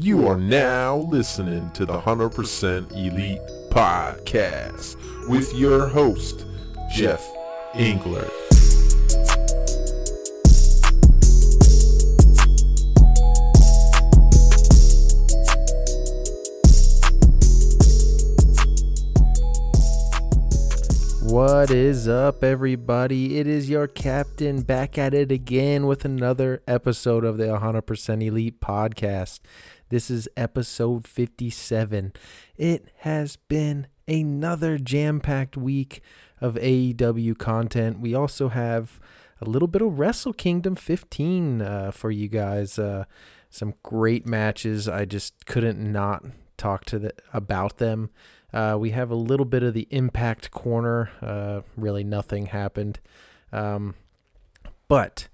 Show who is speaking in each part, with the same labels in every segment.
Speaker 1: You are now listening to the 100% Elite Podcast with your host, Jeff Engler.
Speaker 2: What is up, everybody? It is your captain back at it again with another episode of the 100% Elite Podcast. This is episode 57. It has been another jam packed week of AEW content. We also have a little bit of Wrestle Kingdom 15 uh, for you guys. Uh, some great matches. I just couldn't not talk to the, about them. Uh, we have a little bit of the impact corner. Uh, really, nothing happened. Um, but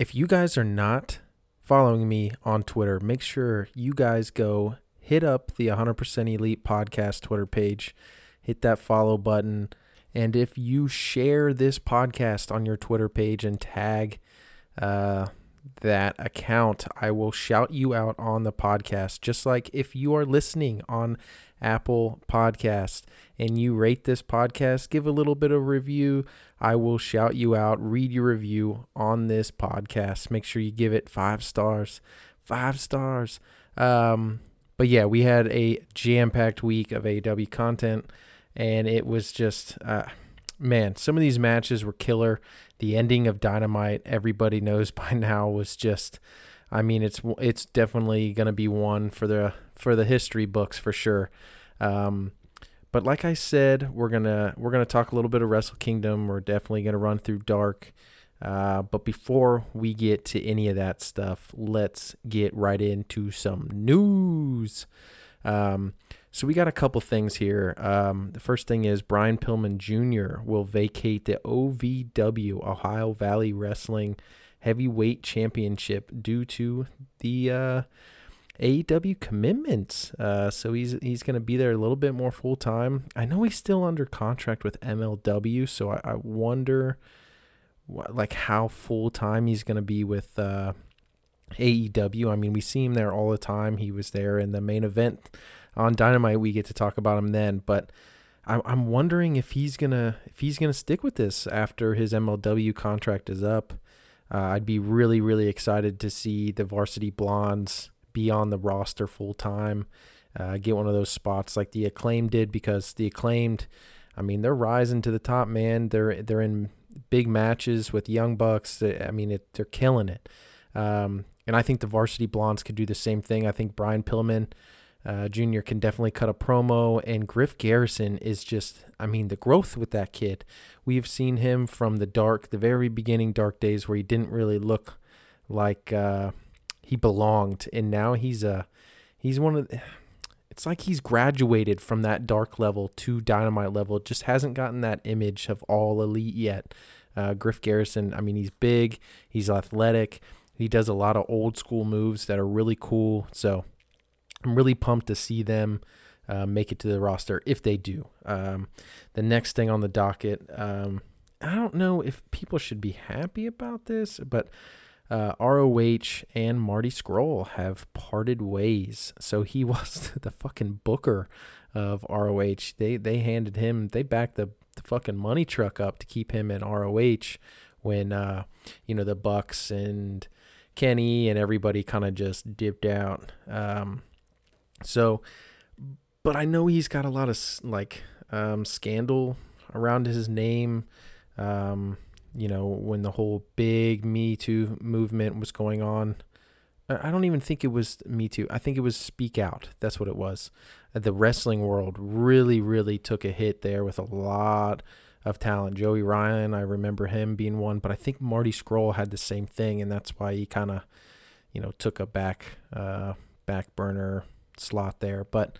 Speaker 2: if you guys are not following me on Twitter, make sure you guys go hit up the 100% Elite Podcast Twitter page, hit that follow button. And if you share this podcast on your Twitter page and tag uh, that account, I will shout you out on the podcast. Just like if you are listening on Apple Podcast and you rate this podcast, give a little bit of review. I will shout you out, read your review on this podcast. Make sure you give it five stars. Five stars. Um, but yeah, we had a jam packed week of AW content, and it was just, uh, man, some of these matches were killer. The ending of Dynamite, everybody knows by now, was just. I mean, it's it's definitely going to be one for the for the history books for sure. Um, but like I said, we're gonna we're gonna talk a little bit of Wrestle Kingdom. We're definitely gonna run through Dark. Uh, but before we get to any of that stuff, let's get right into some news. Um, so we got a couple things here. Um, the first thing is Brian Pillman Jr. will vacate the OVW Ohio Valley Wrestling Heavyweight Championship due to the uh, AEW commitments. Uh, so he's he's going to be there a little bit more full time. I know he's still under contract with MLW, so I, I wonder what, like how full time he's going to be with uh, AEW. I mean, we see him there all the time. He was there in the main event on Dynamite. We get to talk about him then, but I'm I'm wondering if he's gonna if he's gonna stick with this after his MLW contract is up. Uh, I'd be really really excited to see the Varsity Blondes be on the roster full time, uh, get one of those spots like the acclaimed did because the acclaimed, I mean, they're rising to the top, man. They're they're in big matches with young bucks. I mean, it, they're killing it. Um, and I think the varsity blondes could do the same thing. I think Brian Pillman uh, Jr. can definitely cut a promo, and Griff Garrison is just, I mean, the growth with that kid. We've seen him from the dark, the very beginning dark days where he didn't really look like. Uh, he belonged, and now he's a he's one of. It's like he's graduated from that dark level to dynamite level. Just hasn't gotten that image of all elite yet. Uh, Griff Garrison, I mean, he's big, he's athletic, he does a lot of old school moves that are really cool. So I'm really pumped to see them uh, make it to the roster if they do. Um, the next thing on the docket, um, I don't know if people should be happy about this, but uh, ROH and Marty Scurll have parted ways. So he was the fucking booker of ROH. They they handed him they backed the, the fucking money truck up to keep him in ROH when uh, you know the Bucks and Kenny and everybody kind of just dipped out. Um, so, but I know he's got a lot of like um, scandal around his name. Um, you know, when the whole big Me Too movement was going on. I don't even think it was Me Too. I think it was Speak Out. That's what it was. Uh, the wrestling world really, really took a hit there with a lot of talent. Joey Ryan, I remember him being one, but I think Marty Scurll had the same thing, and that's why he kind of, you know, took a back uh, back burner slot there. But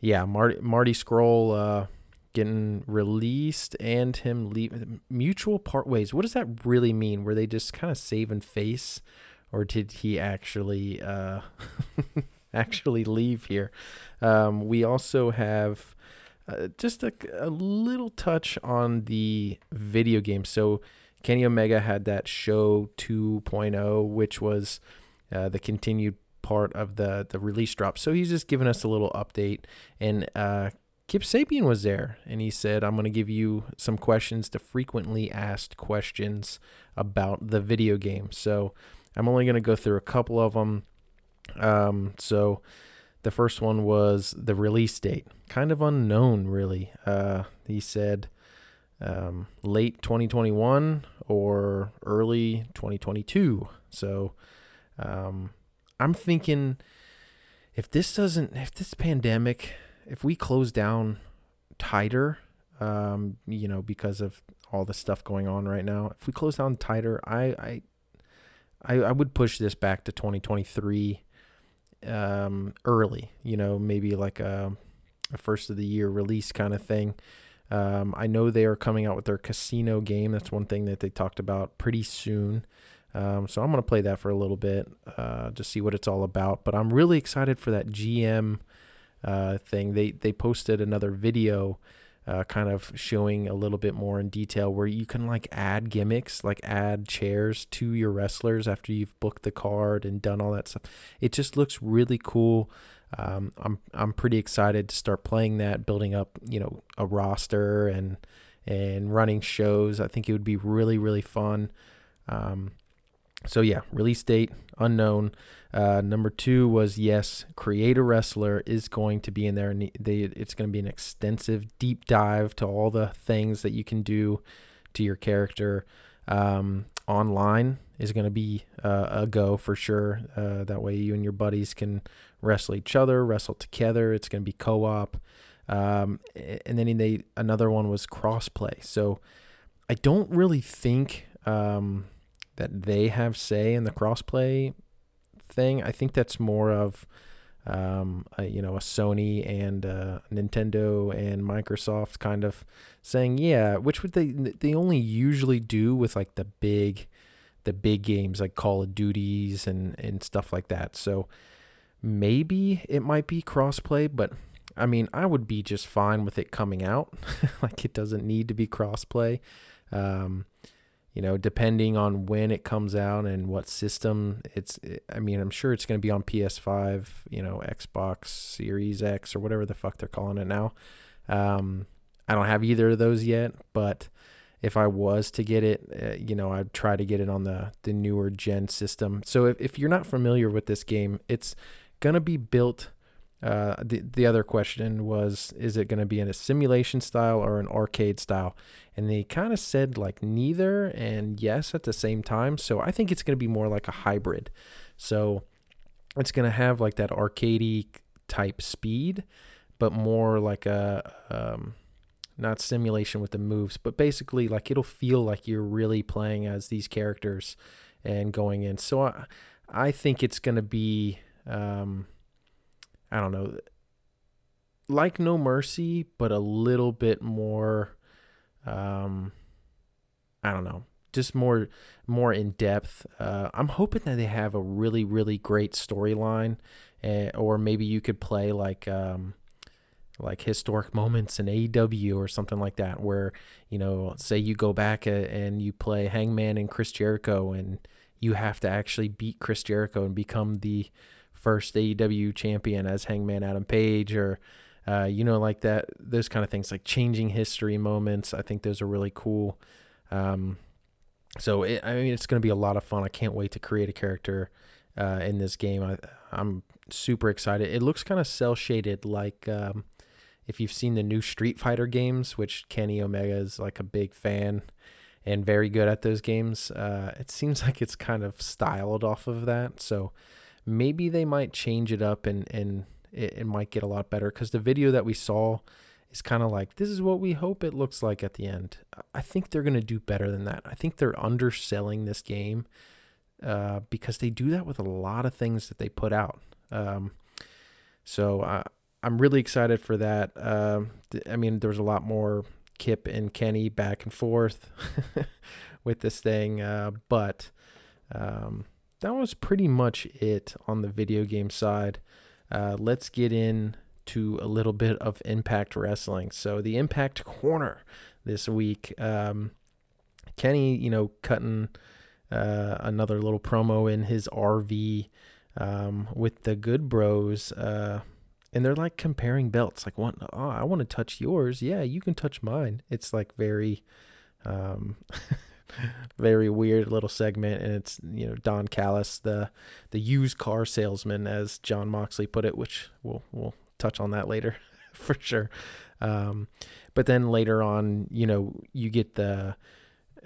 Speaker 2: yeah, Marty Marty Scurll. Uh, getting released and him leave mutual part ways. What does that really mean? Were they just kind of saving face, or did he actually uh, actually leave here? Um, we also have uh, just a, a little touch on the video game. So Kenny Omega had that show 2.0, which was uh, the continued part of the the release drop. So he's just giving us a little update. And uh, Kip Sabian was there, and he said, "I'm going to give you some questions to frequently asked questions about the video game." So I'm only going to go through a couple of them. Um, so the first one was the release date, kind of unknown, really. Uh, he said um, late 2021 or early 2022. So um, I'm thinking if this doesn't, if this pandemic, if we close down tighter, um, you know, because of all the stuff going on right now, if we close down tighter, I, I, I, I would push this back to 2023 um, early, you know, maybe like a, a first of the year release kind of thing. Um, I know they are coming out with their casino game. That's one thing that they talked about pretty soon. Um, so I'm going to play that for a little bit uh, to see what it's all about. But I'm really excited for that GM uh, thing. They they posted another video, uh, kind of showing a little bit more in detail where you can like add gimmicks, like add chairs to your wrestlers after you've booked the card and done all that stuff. It just looks really cool. Um, I'm I'm pretty excited to start playing that, building up you know a roster and and running shows. I think it would be really really fun. Um, so yeah, release date unknown. Uh, number two was yes, create a wrestler is going to be in there, and they, it's going to be an extensive deep dive to all the things that you can do to your character. Um, online is going to be uh, a go for sure. Uh, that way, you and your buddies can wrestle each other, wrestle together. It's going to be co-op. Um, and then they another one was crossplay. So I don't really think um, that they have say in the crossplay thing. I think that's more of um, a, you know a Sony and uh, Nintendo and Microsoft kind of saying yeah, which would they they only usually do with like the big the big games like Call of Duties and and stuff like that. So maybe it might be crossplay, but I mean I would be just fine with it coming out. like it doesn't need to be crossplay. Um, you know, depending on when it comes out and what system it's, I mean, I'm sure it's going to be on PS5, you know, Xbox Series X or whatever the fuck they're calling it now. Um, I don't have either of those yet, but if I was to get it, uh, you know, I'd try to get it on the, the newer gen system. So if, if you're not familiar with this game, it's going to be built uh, the the other question was, is it going to be in a simulation style or an arcade style? And they kind of said like neither and yes at the same time. So I think it's going to be more like a hybrid. So it's going to have like that arcadey type speed, but more like a um, not simulation with the moves, but basically like it'll feel like you're really playing as these characters and going in. So I I think it's going to be. Um, I don't know, like No Mercy, but a little bit more, um, I don't know, just more more in depth. Uh, I'm hoping that they have a really really great storyline, uh, or maybe you could play like. Um, like historic moments in AEW or something like that, where you know, say you go back and you play Hangman and Chris Jericho, and you have to actually beat Chris Jericho and become the first AEW champion as Hangman Adam Page or uh, you know like that those kind of things like changing history moments. I think those are really cool. Um, so it, I mean it's going to be a lot of fun. I can't wait to create a character uh, in this game. I, I'm super excited. It looks kind of cell shaded like um, if you've seen the new Street Fighter games, which Kenny Omega is like a big fan and very good at those games. Uh, it seems like it's kind of styled off of that. So maybe they might change it up and and it, it might get a lot better because the video that we saw is kind of like this is what we hope it looks like at the end. I think they're gonna do better than that. I think they're underselling this game uh, because they do that with a lot of things that they put out. Um, so I, I'm really excited for that. Uh, I mean, there's a lot more Kip and Kenny back and forth with this thing, uh, but um, that was pretty much it on the video game side. Uh, let's get in to a little bit of Impact Wrestling. So the Impact Corner this week, um, Kenny, you know, cutting uh, another little promo in his RV um, with the Good Bros. Uh, and they're like comparing belts. Like, one, oh, I want to touch yours. Yeah, you can touch mine. It's like very, um, very weird little segment, and it's you know Don Callis, the the used car salesman, as Jon Moxley put it, which we'll we'll touch on that later for sure. Um, but then later on, you know, you get the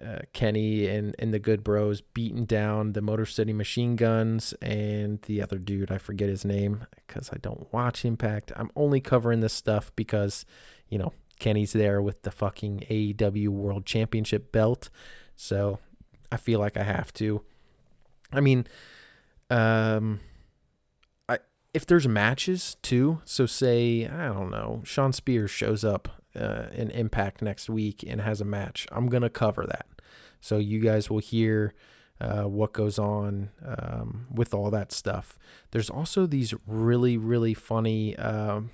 Speaker 2: uh, Kenny and, and the Good Bros beating down the Motor City Machine Guns and the other dude. I forget his name because I don't watch Impact. I'm only covering this stuff because, you know, Kenny's there with the fucking AEW World Championship belt. So I feel like I have to. I mean, um, I if there's matches too. So say I don't know, Shawn Spears shows up uh, in Impact next week and has a match. I'm gonna cover that. So you guys will hear. Uh, what goes on um, with all that stuff. There's also these really, really funny, um,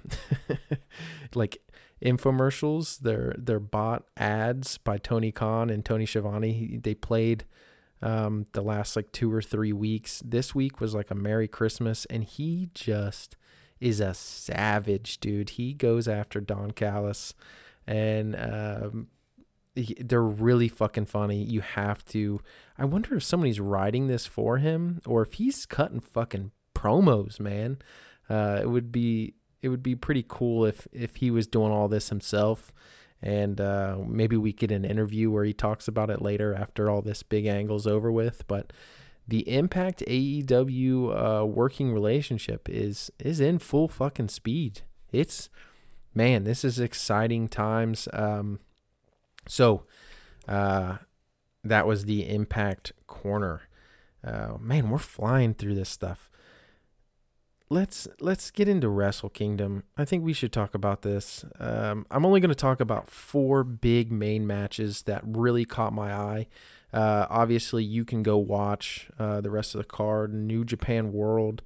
Speaker 2: like infomercials. They're they're bot ads by Tony Khan and Tony Schiavone. They played um, the last like two or three weeks. This week was like a Merry Christmas, and he just is a savage, dude. He goes after Don Callis, and um, he, they're really fucking funny. You have to. I wonder if somebody's writing this for him, or if he's cutting fucking promos, man. Uh, it would be it would be pretty cool if if he was doing all this himself. And uh, maybe we get an interview where he talks about it later after all this big angle's over with. But the impact AEW uh, working relationship is is in full fucking speed. It's man this is exciting times. Um, so uh, that was the impact corner. Uh, man we're flying through this stuff let's let's get into Wrestle Kingdom. I think we should talk about this. Um, I'm only going to talk about four big main matches that really caught my eye. Uh, obviously, you can go watch uh, the rest of the card. New Japan World.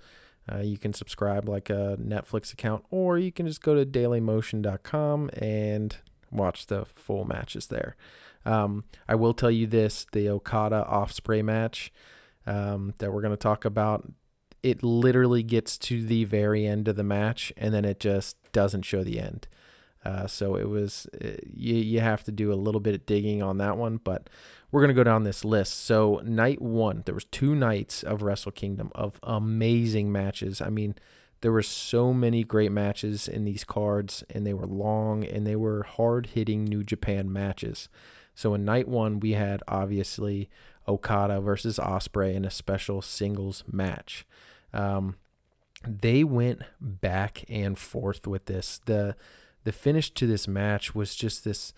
Speaker 2: Uh, you can subscribe like a Netflix account, or you can just go to dailymotion.com and watch the full matches there. Um, I will tell you this: the Okada Ospreay match um, that we're going to talk about it literally gets to the very end of the match and then it just doesn't show the end. Uh, so it was uh, you you have to do a little bit of digging on that one, but we're gonna go down this list. So night one, there was two nights of Wrestle Kingdom of amazing matches. I mean, there were so many great matches in these cards, and they were long and they were hard hitting New Japan matches. So in night one, we had obviously Okada versus Ospreay in a special singles match. Um, they went back and forth with this. the The finish to this match was just this.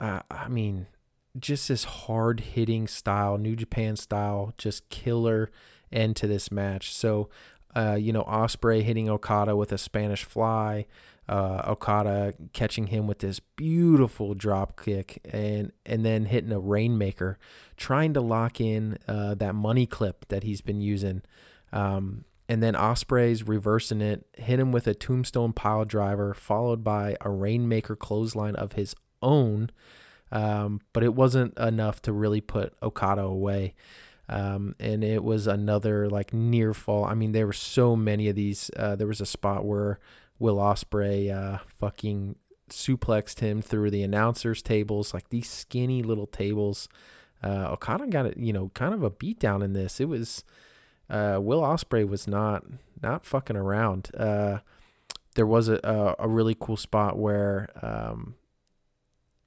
Speaker 2: Uh, I mean, just this hard hitting style, New Japan style, just killer end to this match. So, uh, you know, Ospreay hitting Okada with a Spanish fly. Uh, Okada catching him with this beautiful drop kick and and then hitting a rainmaker, trying to lock in uh, that money clip that he's been using. Um, and then Ospreay's reversing it, hit him with a tombstone pile driver, followed by a rainmaker clothesline of his own. Um, but it wasn't enough to really put Okada away. Um, and it was another like near fall. I mean, there were so many of these. Uh, there was a spot where Will Ospreay uh, fucking suplexed him through the announcers tables, like these skinny little tables. Uh, Okada got it, you know, kind of a beatdown in this. It was uh, Will Ospreay was not not fucking around. Uh, there was a, a, a really cool spot where um,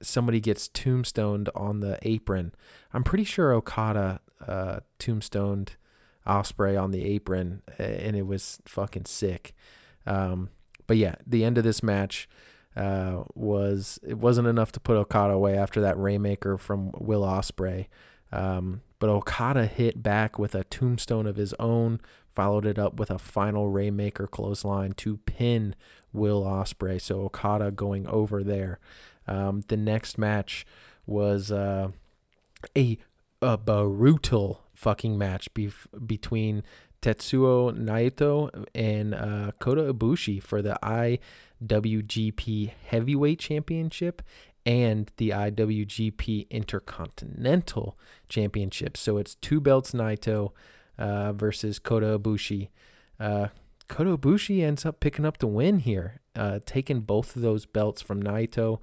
Speaker 2: somebody gets tombstoned on the apron. I'm pretty sure Okada uh, tombstoned Ospreay on the apron, and it was fucking sick. Um, but yeah, the end of this match uh, was it wasn't enough to put Okada away after that Rainmaker from Will Ospreay. Um, but Okada hit back with a tombstone of his own, followed it up with a final Rainmaker clothesline to pin Will Ospreay. So Okada going over there. Um, the next match was uh, a, a brutal fucking match bef- between Tetsuya Naito and uh, Kota Ibushi for the IWGP Heavyweight Championship and the IWGP Intercontinental Championship. So it's two belts Naito uh, versus Kota Ibushi. uh, Kota Ibushi ends up picking up the win here, uh, taking both of those belts from Naito.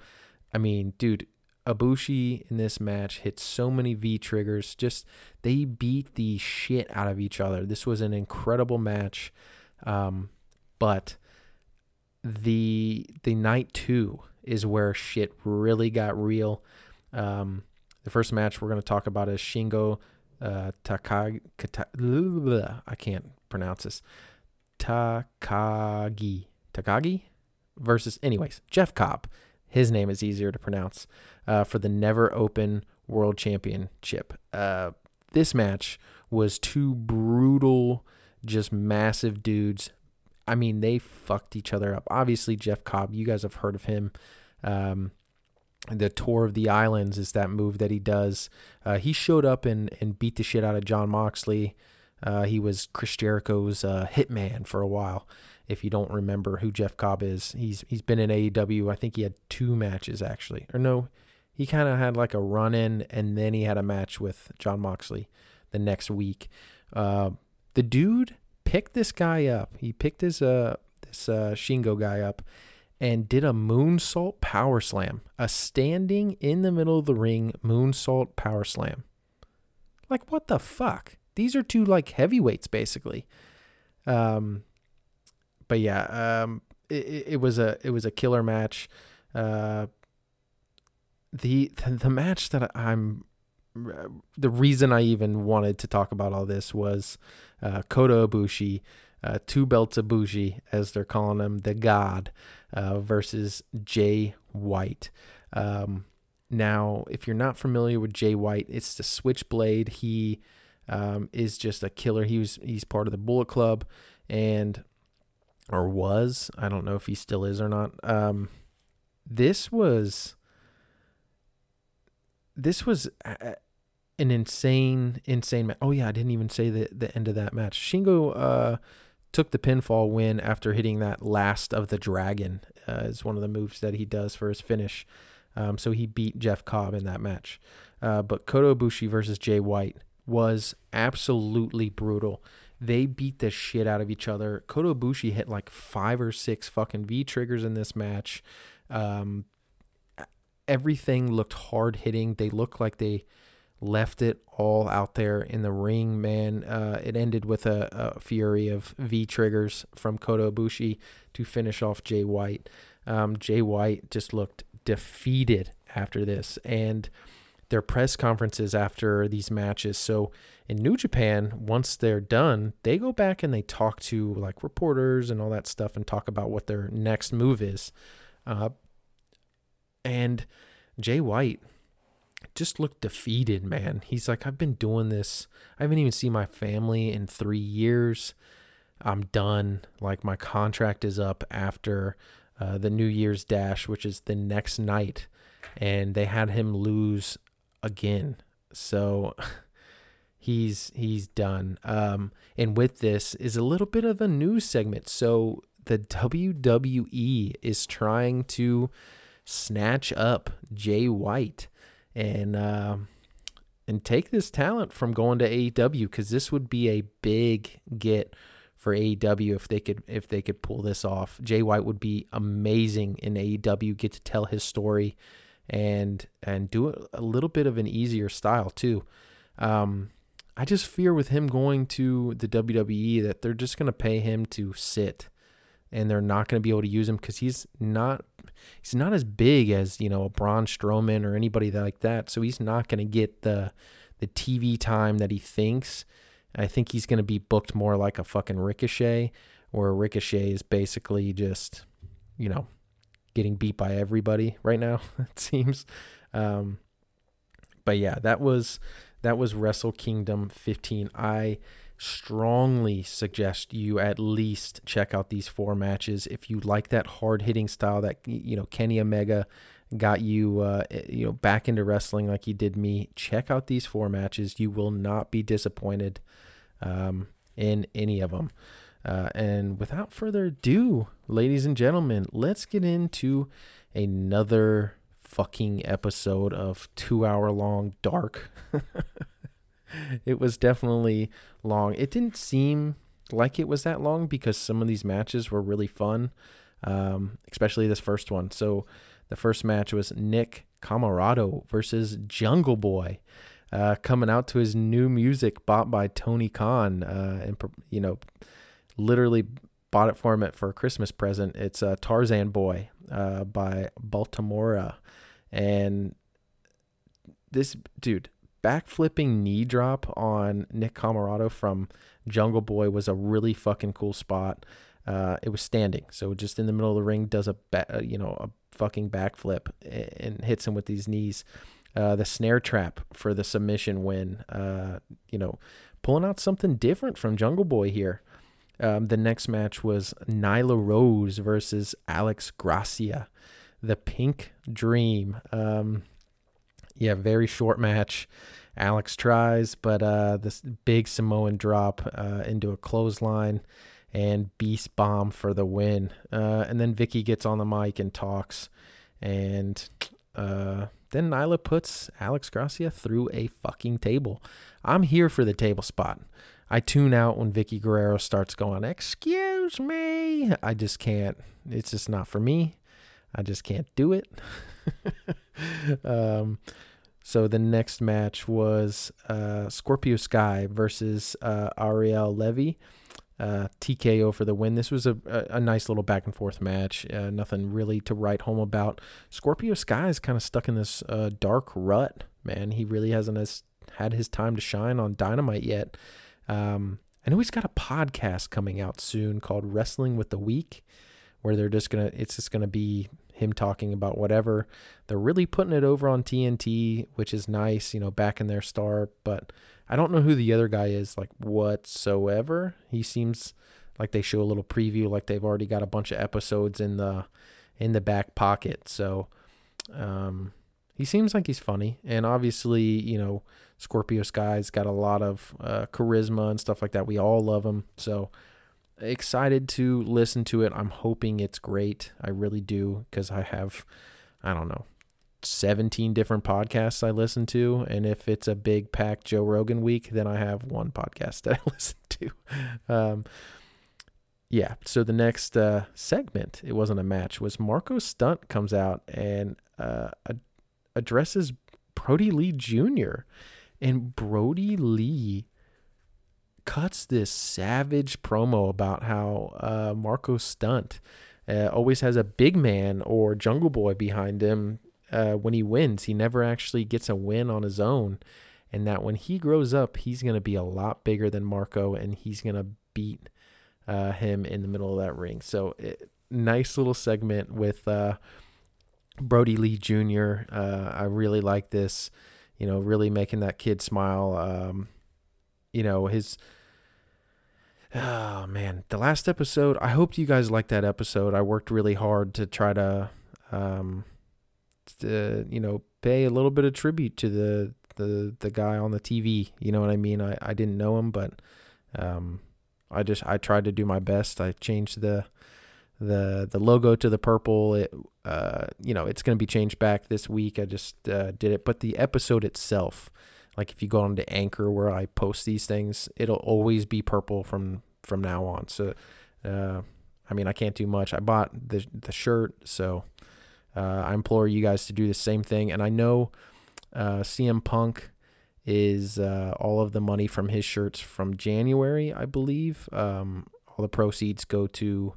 Speaker 2: I mean, dude, Ibushi in this match hit so many V triggers. Just they beat the shit out of each other. This was an incredible match, um, but the the night two is where shit really got real. Um, the first match we're going to talk about is Shingo uh, Takagi. I can't pronounce this. Takagi. Takagi versus, anyways, Jeff Cobb. His name is easier to pronounce uh, for the Never Open World Championship. Uh, this match was two brutal, just massive dudes. I mean, they fucked each other up. Obviously, Jeff Cobb, you guys have heard of him. Um, the tour of the islands is that move that he does. Uh, he showed up and, and beat the shit out of Jon Moxley. Uh, he was Chris Jericho's uh, hitman for a while. If you don't remember who Jeff Cobb is, he's he's been in AEW. I think he had two matches actually, or no, he kind of had like a run in, and then he had a match with Jon Moxley the next week. Uh, the dude picked this guy up. He picked his uh this uh, Shingo guy up and did a moonsault power slam, a standing in the middle of the ring moonsault power slam. Like what the fuck? These are two like heavyweights basically. Um, but yeah, um, it, it was a it was a killer match. Uh, the the match that I'm the reason I even wanted to talk about all this was uh, Kota Ibushi, uh, two belts of Ibushi, as they're calling him, the God, uh, versus Jay White. Um, now, if you're not familiar with Jay White, it's the Switchblade. He um, is just a killer. He was he's part of the Bullet Club, and or was I don't know if he still is or not. Um, this was this was an insane, insane match. Oh yeah, I didn't even say the the end of that match. Shingo uh, took the pinfall win after hitting that last of the dragon. Uh, is one of the moves that he does for his finish. Um, so he beat Jeff Cobb in that match. Uh, but Kota Ibushi versus Jay White was absolutely brutal. They beat the shit out of each other. Kota Ibushi hit like five or six fucking V triggers in this match. Um, everything looked hard hitting. They looked like they left it all out there in the ring, man. Uh, it ended with a, a, fury of V triggers from Kota Ibushi to finish off Jay White. Um, Jay White just looked defeated after this, and their press conferences after these matches. So in New Japan, once they're done, they go back and they talk to like reporters and all that stuff and talk about what their next move is. Uh, and Jay White just looked defeated, man. He's like, I've been doing this. I haven't even seen my family in three years. I'm done. Like, my contract is up after uh, the New Year's Dash, which is the next night. And they had him lose again. So he's he's done. Um, and with this is a little bit of a news segment. So the WWE is trying to snatch up Jay White and uh, and take this talent from going to AEW because this would be a big get for AEW if they could if they could pull this off. Jay White would be amazing in AEW. Get to tell his story and and do a little bit of an easier style too. Um, I just fear with him going to the WWE that they're just going to pay him to sit and they're not going to be able to use him because he's not he's not as big as you know a Braun Strowman or anybody like that. So he's not going to get the the TV time that he thinks. I think he's going to be booked more like a fucking Ricochet, where Ricochet is basically just you know getting beat by everybody right now. It seems. Um, but yeah, that was that was Wrestle Kingdom 15. I strongly suggest you at least check out these four matches if you like that hard hitting style that you know Kenny Omega got you uh, eh, you know back into wrestling like he did me. Check out these four matches; you will not be disappointed um, in any of them. Uh, and without further ado, ladies and gentlemen, let's get into another fucking episode of two hour long dark. it was definitely long. It didn't seem like it was that long because some of these matches were really fun, um, especially this first one. So the first match was Nick Comoroto versus Jungle Boy. Uh, coming out to his new music bought by Tony Khan, uh, and you know, literally bought it for him for a Christmas present. It's uh, Tarzan Boy uh, by Baltimora, and this dude backflipping knee drop on Nick Comoroto from Jungle Boy was a really fucking cool spot. Uh, it was standing, so just in the middle of the ring, does a ba- uh, you know a fucking backflip and hits him with these knees. Uh, the snare trap for the submission win. Uh, you know, pulling out something different from Jungle Boy here. Um, the next match was Nyla Rose versus Alex Gracia, the Pink Dream. Um, yeah, very short match. Alex tries, but uh, this big Samoan drop uh, into a clothesline and Beast Bomb for the win. Uh, and then Vickie gets on the mic and talks. And uh, then Nyla puts Alex Gracia through a fucking table. I'm here for the table spot. I tune out when Vickie Guerrero starts going, Excuse me. I just can't. It's just not for me. I just can't do it. um, so the next match was uh, Scorpio Sky versus uh, Ariel Levy. Uh, TKO for the win. This was a, a, a nice little back and forth match. Uh, nothing really to write home about. Scorpio Sky is kind of stuck in this uh, dark rut, man. He really hasn't has, had his time to shine on Dynamite yet. Um, I know he's got a podcast coming out soon called Wrestling with the Week, where they're just gonna. It's just gonna be him talking about whatever. They're really putting it over on TNT, which is nice, you know, back in their star. But I don't know who the other guy is, like whatsoever. He seems like they show a little preview, like they've already got a bunch of episodes in the in the back pocket. So um, he seems like he's funny, and obviously, you know, Scorpio Sky's got a lot of uh, charisma and stuff like that. We all love him, so excited to listen to it. I'm hoping it's great. I really do because I have, I don't know, 17 different podcasts I listen to. And if it's a big pack Joe Rogan week, then I have one podcast that I listen to. Um, yeah. So the next uh, segment, it wasn't a match, was Marko Stunt comes out and uh, addresses Brodie Lee Jr. And Brodie Lee cuts this savage promo about how uh, Marko Stunt uh, always has a big man or Jungle Boy behind him uh, when he wins. He never actually gets a win on his own. And that when he grows up, he's going to be a lot bigger than Marko and he's going to beat uh, him in the middle of that ring. So, it, nice little segment with uh, Brodie Lee Jr. Uh, I really like this, you know, really making that kid smile. Um, you know, his oh man, the last episode, I hope you guys liked that episode. I worked really hard to try to um to, you know, pay a little bit of tribute to the the the guy on the TV, you know what I mean? I I didn't know him, but um I just I tried to do my best. I changed the the the logo to the purple. It uh you know, it's going to be changed back this week. I just uh, did it, but the episode itself like if you go on to Anchor where I post these things, it'll always be purple from from now on. So, uh, I mean, I can't do much. I bought the the shirt, so uh, I implore you guys to do the same thing. And I know uh, CM Punk is uh, all of the money from his shirts from January, I believe. Um, all the proceeds go to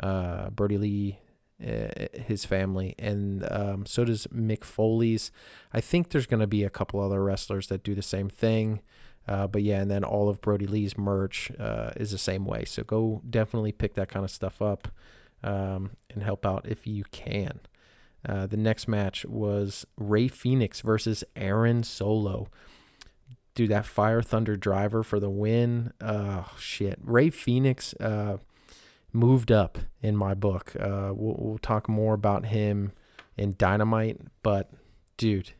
Speaker 2: uh, Brodie Lee his family, and um, so does Mick Foley's. I think there's going to be a couple other wrestlers that do the same thing. Uh, but yeah, and then all of Brodie Lee's merch uh, is the same way. So go definitely pick that kind of stuff up um, and help out if you can. Uh, the next match was Rey Fenix versus Aaron Solo. Dude, that Fire Thunder driver for the win. Oh, shit. Rey Fenix, uh, moved up in my book. Uh, we'll, we'll talk more about him in Dynamite, but dude,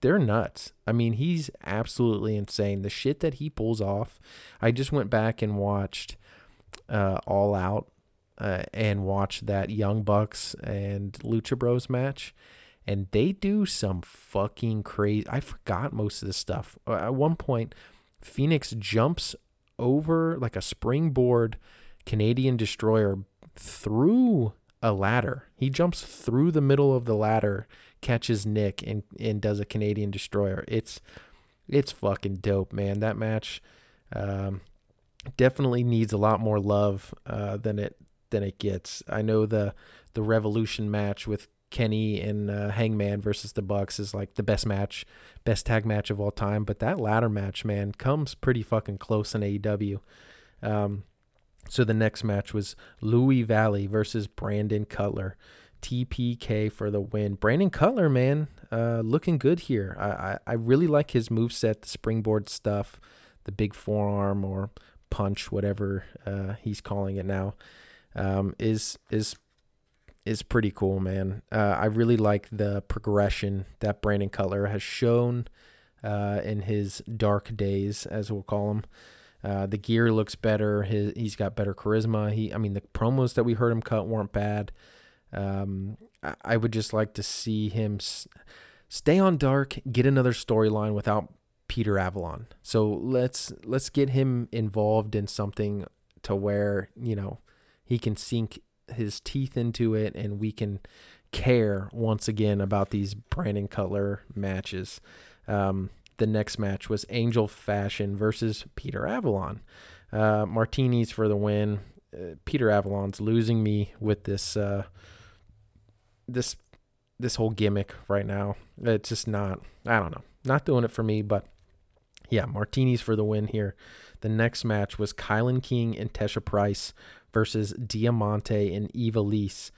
Speaker 2: they're nuts. I mean, he's absolutely insane. The shit that he pulls off. I just went back and watched uh, All Out uh, and watched that Young Bucks and Lucha Bros match. And they do some fucking crazy. I forgot most of this stuff. Uh, at one point, Fenix jumps over like a springboard Canadian destroyer through a ladder. He jumps through the middle of the ladder, catches Nick, and and does a Canadian destroyer. It's it's fucking dope, man. That match um, definitely needs a lot more love uh, than it than it gets. I know the the Revolution match with Kenny and uh, Hangman versus the Bucks is like the best match, best tag match of all time. But that ladder match, man, comes pretty fucking close in AEW. Um, so the next match was Louis Valley versus Brandon Cutler. TPK for the win. Brandon Cutler, man, uh, looking good here. I, I, I really like his move set, the springboard stuff, the big forearm or punch, whatever uh, he's calling it now, um, is is is pretty cool, man. Uh, I really like the progression that Brandon Cutler has shown uh, in his dark days, as we'll call them. Uh, the gear looks better. His, he's got better charisma. He, I mean, the promos that we heard him cut weren't bad. Um, I, I, would just like to see him s- stay on dark, get another storyline without Peter Avalon. So let's let's get him involved in something to where you know he can sink his teeth into it, and we can care once again about these Brandon Cutler matches. Um, the next match was Angel Fashion versus Peter Avalon. Uh, martinis for the win. Uh, Peter Avalon's losing me with this uh, this this whole gimmick right now. It's just not. I don't know. Not doing it for me. But yeah, martinis for the win here. The next match was KiLynn King and Tesha Price versus Diamante and Ivelisse.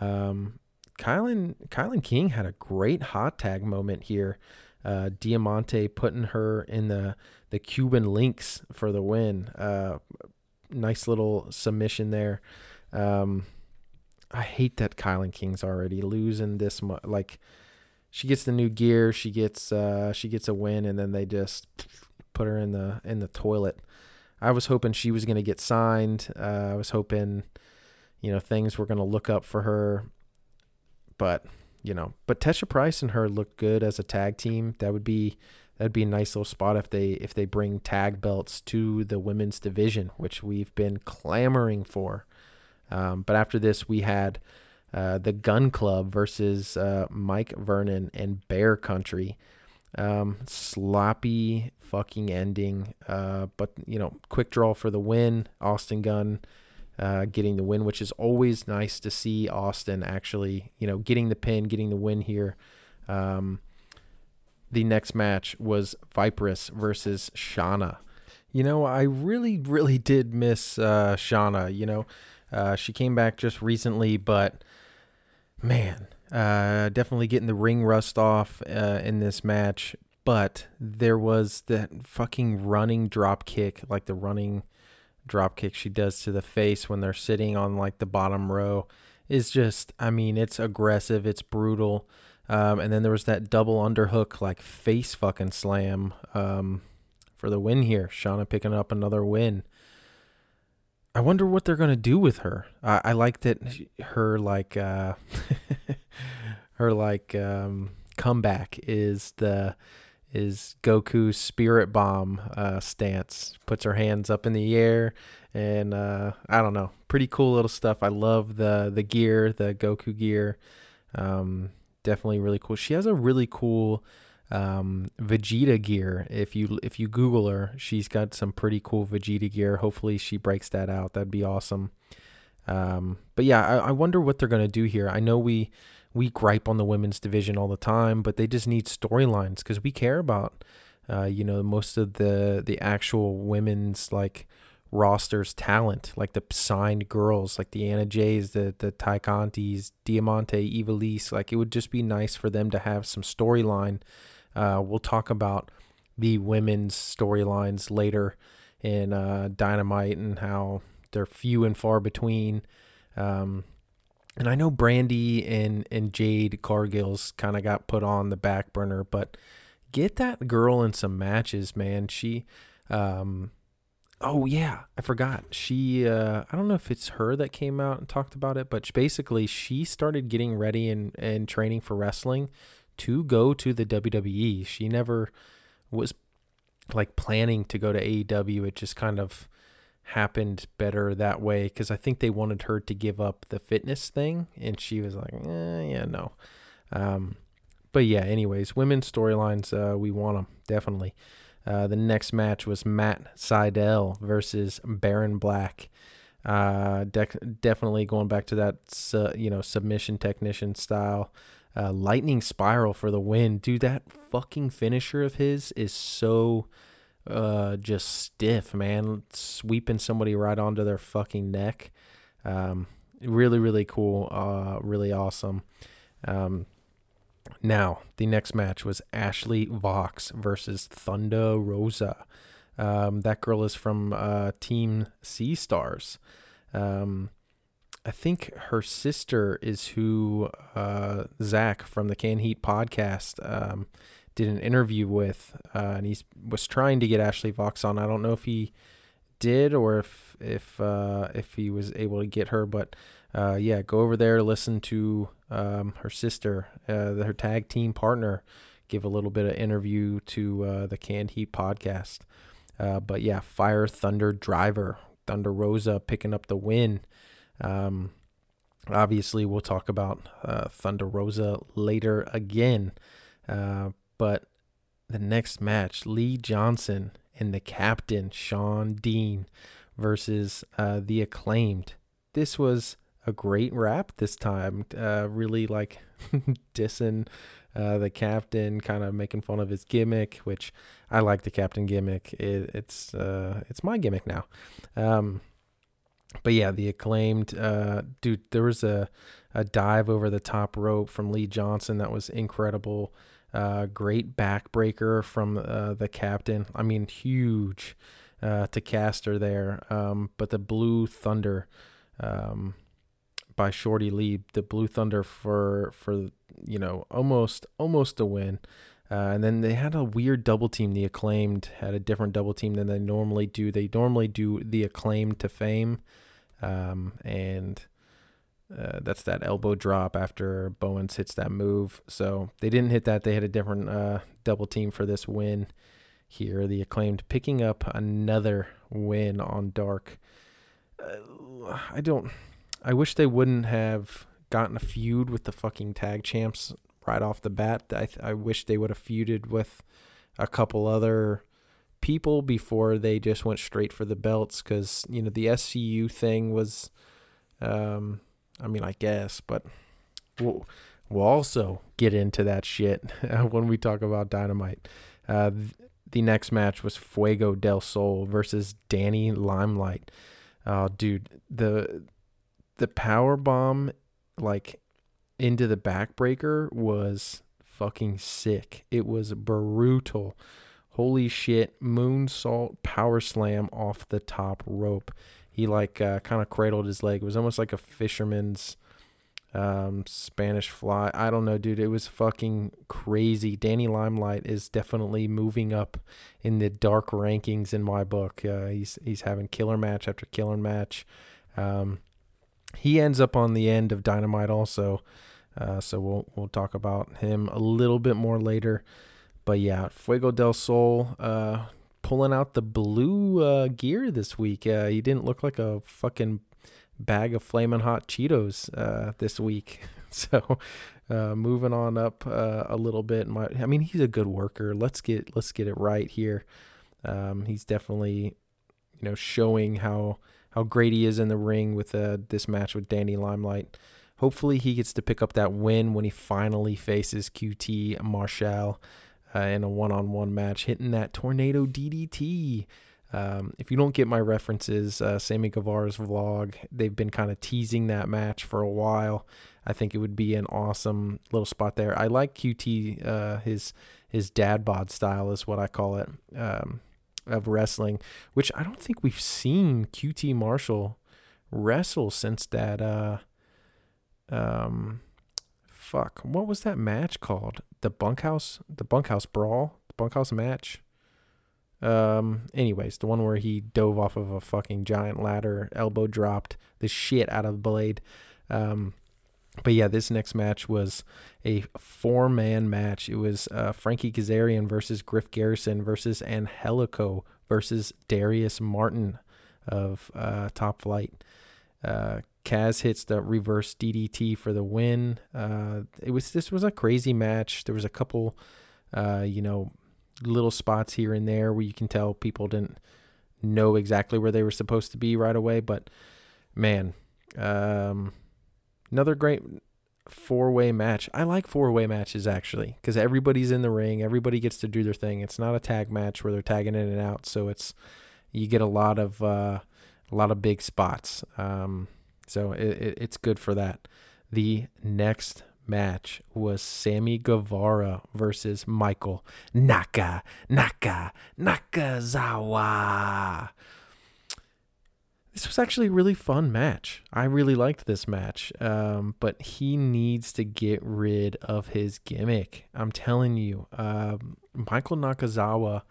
Speaker 2: Um, KiLynn KiLynn King had a great hot tag moment here. Uh, Diamante putting her in the the Cuban links for the win. Uh, nice little submission there. Um, I hate that KiLynn King's already losing this much. Like she gets the new gear, she gets uh, she gets a win, and then they just put her in the in the toilet. I was hoping she was gonna get signed. Uh, I was hoping, you know, things were gonna look up for her, but you know, but Tesha Price and her look good as a tag team. That would be that'd be a nice little spot if they if they bring tag belts to the women's division, which we've been clamoring for. Um, but after this, we had uh, the Gunn Club versus uh, Mike Vernon and Bear Country. Um, sloppy fucking ending, uh, but you know, quick draw for the win. Austin Gunn uh, getting the win, which is always nice to see Austin actually, you know, getting the pin, getting the win here. Um, the next match was Viperous versus Shauna. You know, I really, really did miss uh, Shauna. You know, uh, she came back just recently, but man, uh, definitely getting the ring rust off uh, in this match. But there was that fucking running drop kick, like the running drop kick she does to the face when they're sitting on like the bottom row is just I mean it's aggressive, it's brutal. Um, and then there was that double underhook like face fucking slam um, for the win here. Shauna picking up another win. I wonder what they're gonna do with her. I, I like that her like uh, her like um, comeback is the is Goku's spirit bomb uh, stance. Puts her hands up in the air, and uh, I don't know, pretty cool little stuff. I love the the gear, the Goku gear. Um, definitely really cool. She has a really cool um, Vegeta gear. If you if you Google her, she's got some pretty cool Vegeta gear. Hopefully, she breaks that out. That'd be awesome. Um, but yeah, I, I wonder what they're gonna do here. I know we we gripe on the women's division all the time, but they just need storylines because we care about, uh, you know, most of the the actual women's like rosters talent, like the signed girls, like the Anna Jays, the the Tay Contis, Diamante, Ivelisse. Like it would just be nice for them to have some storyline. Uh, we'll talk about the women's storylines later in uh, Dynamite and how they're few and far between. Um, and I know Brandi and and Jade Cargill's kind of got put on the back burner, but get that girl in some matches, man. She, um, oh yeah, I forgot. She, uh, I don't know if it's her that came out and talked about it, but basically she started getting ready and and training for wrestling to go to the WWE. She never was like planning to go to AEW. It just kind of happened better that way because I think they wanted her to give up the fitness thing, and she was like, eh, "Yeah, no." Um, but yeah, anyways, women's storylines, uh, we want them definitely. Uh, the next match was Matt Sydal versus Baron Black. Uh, de- definitely going back to that, uh, you know, submission technician style. Uh, lightning spiral for the win, dude. That fucking finisher of his is so uh just stiff, man. Sweeping somebody right onto their fucking neck. Um, really, really cool. Uh, really awesome. Um, now the next match was Ashley Vox versus Thunder Rosa. Um, that girl is from uh, Team Sea Stars. Um, I think her sister is who uh, Zach from the Can Heat podcast um, did an interview with, uh, and he was trying to get Ashley Vox on. I don't know if he did or if if uh, if he was able to get her, but uh, yeah, go over there, listen to um, her sister, uh, her tag team partner, give a little bit of interview to uh, the Canned Heat podcast. Uh, but yeah, Fire Thunder Driver, Thunder Rosa picking up the win. Um, obviously, we'll talk about Thunder Rosa later again. Uh, but the next match, Lee Johnson and the captain, Shawn Dean, versus uh, the acclaimed. This was a great rap this time. Uh, really like dissing uh, the captain, kind of making fun of his gimmick, which I like the captain gimmick. It, it's uh, it's my gimmick now. Um, but yeah, the acclaimed uh, dude. There was a a dive over the top rope from Lee Johnson that was incredible. Uh, great backbreaker from uh, the captain. I mean, huge uh, to Caster there. Um, but the Blue Thunder um, by Shorty Lee, the Blue Thunder for for you know almost almost a win. Uh, and then they had a weird double team. The acclaimed had a different double team than they normally do. They normally do the acclaimed to fame, um, and uh, that's that elbow drop after Bowens hits that move. So they didn't hit that. They had a different uh, double team for this win here. The acclaimed picking up another win on Dark. Uh, I don't. I wish they wouldn't have gotten a feud with the fucking tag champs right off the bat. I I wish they would have feuded with a couple other people before they just went straight for the belts because you know the SCU thing was, um, I mean I guess, but we'll we'll also get into that shit when we talk about Dynamite. Uh, the next match was Fuego del Sol versus Danny Limelight. Oh, dude, the the power bomb like into the backbreaker was fucking sick. It was brutal. Holy shit, moonsault power slam off the top rope. He like uh, kind of cradled his leg. It was almost like a fisherman's um, Spanish fly. I don't know, dude. It was fucking crazy. Danny Limelight is definitely moving up in the dark rankings in my book. Uh, he's he's having killer match after killer match. Um, he ends up on the end of Dynamite also. Uh, so we'll we'll talk about him a little bit more later. But yeah, Fuego del Sol uh, pulling out the blue uh, gear this week. Uh, he didn't look like a fucking bag of flaming hot Cheetos uh, this week. so uh, moving on up a little bit. My, I mean, he's a good worker. Let's get let's get it right here. Um, he's definitely you know showing how how great he is in the ring with uh, this match with Danny Limelight. Hopefully, he gets to pick up that win when he finally faces QT Marshall uh, in a one-on-one match, hitting that tornado DDT. Um, if you don't get my references, uh, Sammy Guevara's vlog, they've been kind of teasing that match for a while. I think it would be an awesome little spot there. I like QT, uh, his his dad bod style is what I call it. Um, of wrestling, which I don't think we've seen QT Marshall wrestle since that uh um fuck what was that match called the bunkhouse the bunkhouse brawl the bunkhouse match um anyways the one where he dove off of a fucking giant ladder elbow dropped the shit out of blade um but yeah, this next match was a four man match. It was uh, Frankie Kazarian versus Griff Garrison versus Angelico versus Darius Martin of uh, Top Flight. Uh, Kaz hits the reverse DDT for the win. Uh, it was this was a crazy match. There was a couple, uh, you know, little spots here and there where you can tell people didn't know exactly where they were supposed to be right away. But man, um, another great four way match. I like four way matches actually because everybody's in the ring, everybody gets to do their thing. It's not a tag match where they're tagging in and out, so it's you get a lot of uh, a lot of big spots. Um, so it, it, it's good for that. The next match was Sammy Guevara versus Michael Naka Naka Nakazawa. This was actually a really fun match. I really liked this match, um, but he needs to get rid of his gimmick. I'm telling you, um, Michael Nakazawa,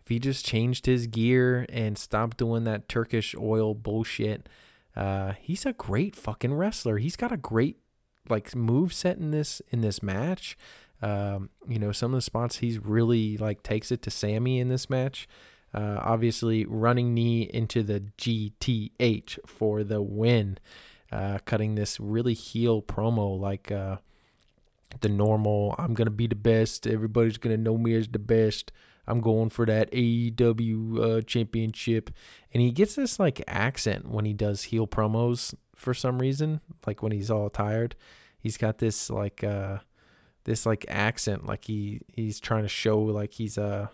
Speaker 2: if he just changed his gear and stopped doing that Turkish oil bullshit, uh, he's a great fucking wrestler. He's got a great like move set in this in this match. Um, you know, some of the spots he's really like takes it to Sammy in this match. Uh, obviously, running knee into the GTH for the win. Uh, cutting this really heel promo like uh, the normal. I'm gonna be the best. Everybody's gonna know me as the best. I'm going for that AEW uh, championship. And he gets this like accent when he does heel promos for some reason, like when he's all tired. He's got this like uh this like accent like he he's trying to show like he's a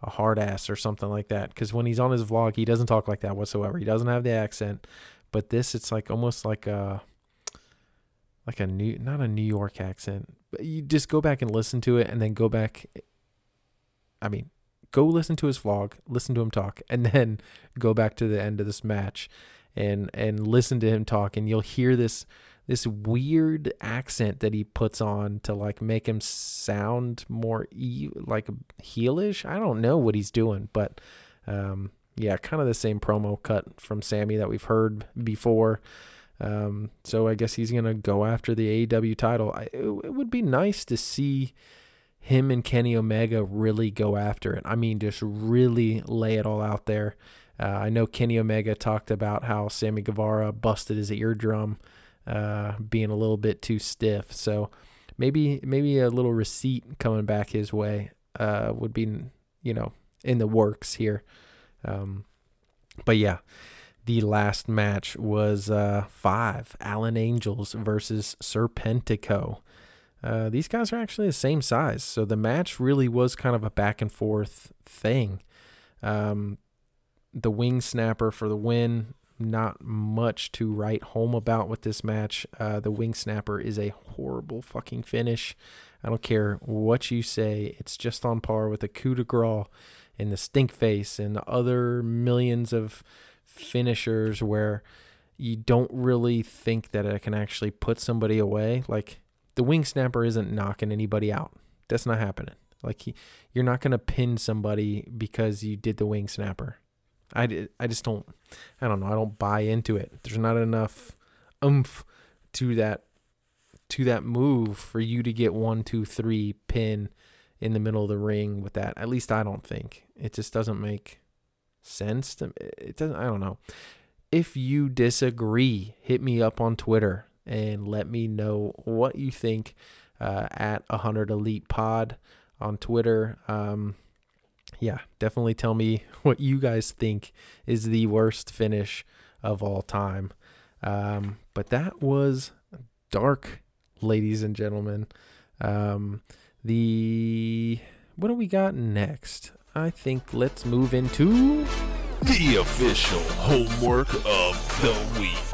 Speaker 2: a hard ass or something like that cuz when he's on his vlog he doesn't talk like that whatsoever. He doesn't have the accent. But this it's like almost like a like a new not a New York accent. But you just go back and listen to it and then go back I mean, go listen to his vlog, listen to him talk, and then go back to the end of this match and and listen to him talk and you'll hear this this weird accent that he puts on to like make him sound more e- like heelish. I don't know what he's doing, but um, yeah, kind of the same promo cut from Sammy that we've heard before. Um, so I guess he's gonna go after the AEW title. I, it, it would be nice to see him and Kenny Omega really go after it. I mean, just really lay it all out there. Uh, I know Kenny Omega talked about how Sammy Guevara busted his eardrum, uh, being a little bit too stiff. So maybe maybe a little receipt coming back his way uh, would be you know in the works here. Um, but yeah, the last match was uh, five Alan Angels versus Serpentico. Uh, these guys are actually the same size, so the match really was kind of a back and forth thing. Um, the wing snapper for the win. Not much to write home about with this match. Uh, the wing snapper is a horrible fucking finish. I don't care what you say. It's just on par with the coup de grace and the stink face and the other millions of finishers where you don't really think that it can actually put somebody away. Like the wing snapper isn't knocking anybody out. That's not happening. Like he, you're not gonna pin somebody because you did the wing snapper. I, I just don't I don't know I don't buy into it. There's not enough oomph to that to that move for you to get one two three pin in the middle of the ring with that. At least I don't think it just doesn't make sense. To, it doesn't. I don't know. If you disagree, hit me up on Twitter and let me know what you think uh, at 100 Elite Pod on Twitter. Um, yeah, definitely tell me what you guys think is the worst finish of all time. Um, but that was dark, ladies and gentlemen. Um, the what do we got next? I think let's move into
Speaker 1: the official homework of the week.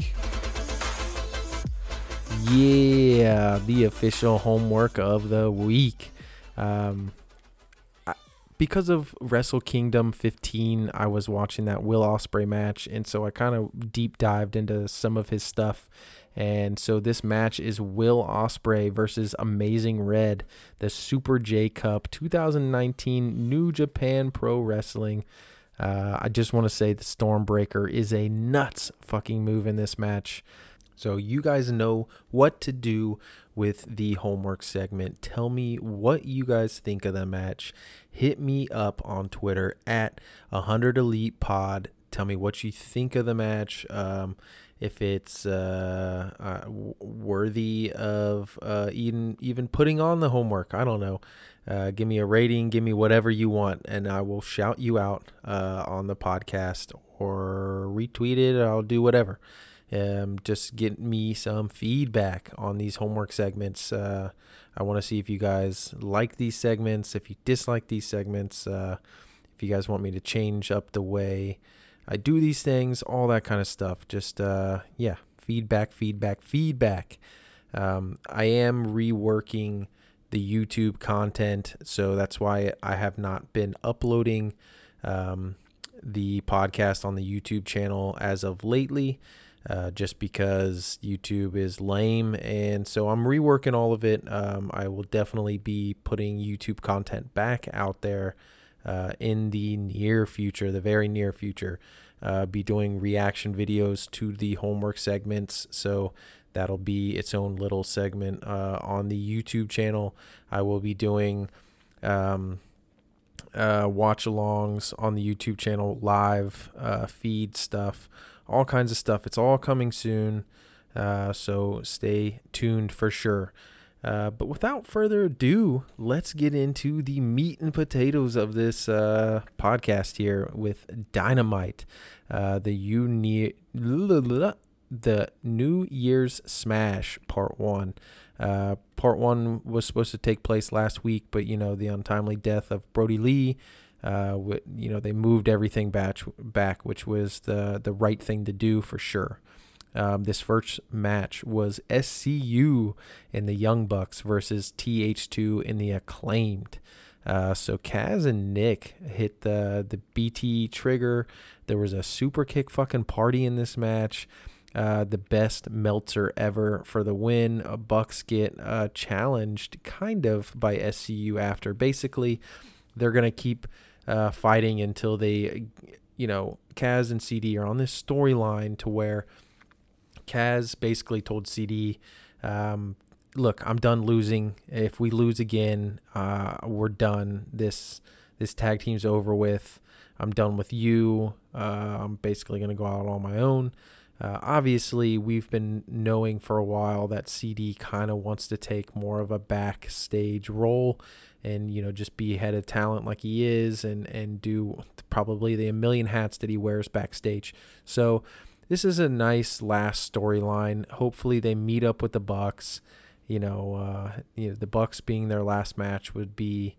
Speaker 2: Yeah, the official homework of the week. Um, because of Wrestle Kingdom 15, I was watching that Will Ospreay match, and so I kind of deep dived into some of his stuff. And so this match is Will Ospreay versus Amazing Red, the Super J Cup 2019 New Japan Pro Wrestling. Uh, I just want to say the Stormbreaker is a nuts fucking move in this match. So you guys know what to do with the homework segment. Tell me what you guys think of the match. Hit me up on Twitter at 100 Elite Pod. Tell me what you think of the match. Um, if it's uh, uh, worthy of uh, even even putting on the homework. I don't know. Uh, give me a rating. Give me whatever you want, and I will shout you out uh, on the podcast or retweet it. I'll do whatever. Um, just get me some feedback on these homework segments. Uh, I want to see if you guys like these segments, if you dislike these segments, uh, if you guys want me to change up the way I do these things, all that kind of stuff. Just, uh, yeah, feedback, feedback, feedback. Um, I am reworking the YouTube content, so that's why I have not been uploading um, the podcast on the YouTube channel as of lately uh, just because YouTube is lame. And so I'm reworking all of it. Um, I will definitely be putting YouTube content back out there uh, in the near future, the very near future. Uh, be doing reaction videos to the homework segments. So that'll be its own little segment uh, on the YouTube channel. I will be doing. Um, uh, watch alongs on the YouTube channel, live feed stuff all kinds of stuff. It's all coming soon. Uh, so stay tuned for sure. Uh, but without further ado, let's get into the meat and potatoes of this uh, podcast here with Dynamite, uh, the uni- the New Year's Smash Part One. Uh, part one was supposed to take place last week, but you know the untimely death of Brodie Lee uh, you know, they moved everything back, back, which was the the right thing to do for sure. Um, this first match was SCU in the Young Bucks versus TH2 in the Acclaimed. Uh, so Kaz and Nick hit the the BT trigger. There was a super kick fucking party in this match. Uh, the best Meltzer ever for the win. Bucks get uh, challenged kind of by SCU after. Basically, they're gonna keep uh, fighting until they, you know, Kaz and CD are on this storyline to where Kaz basically told CD, um, "Look, I'm done losing. If we lose again, uh, we're done. This this tag team's over with. I'm done with you. Uh, I'm basically gonna go out on my own." Uh, obviously, we've been knowing for a while that CD kind of wants to take more of a backstage role and you know just be head of talent like he is and and do probably the million hats that he wears backstage. So this is a nice last storyline. Hopefully they meet up with the bucks. You know uh you know the bucks being their last match would be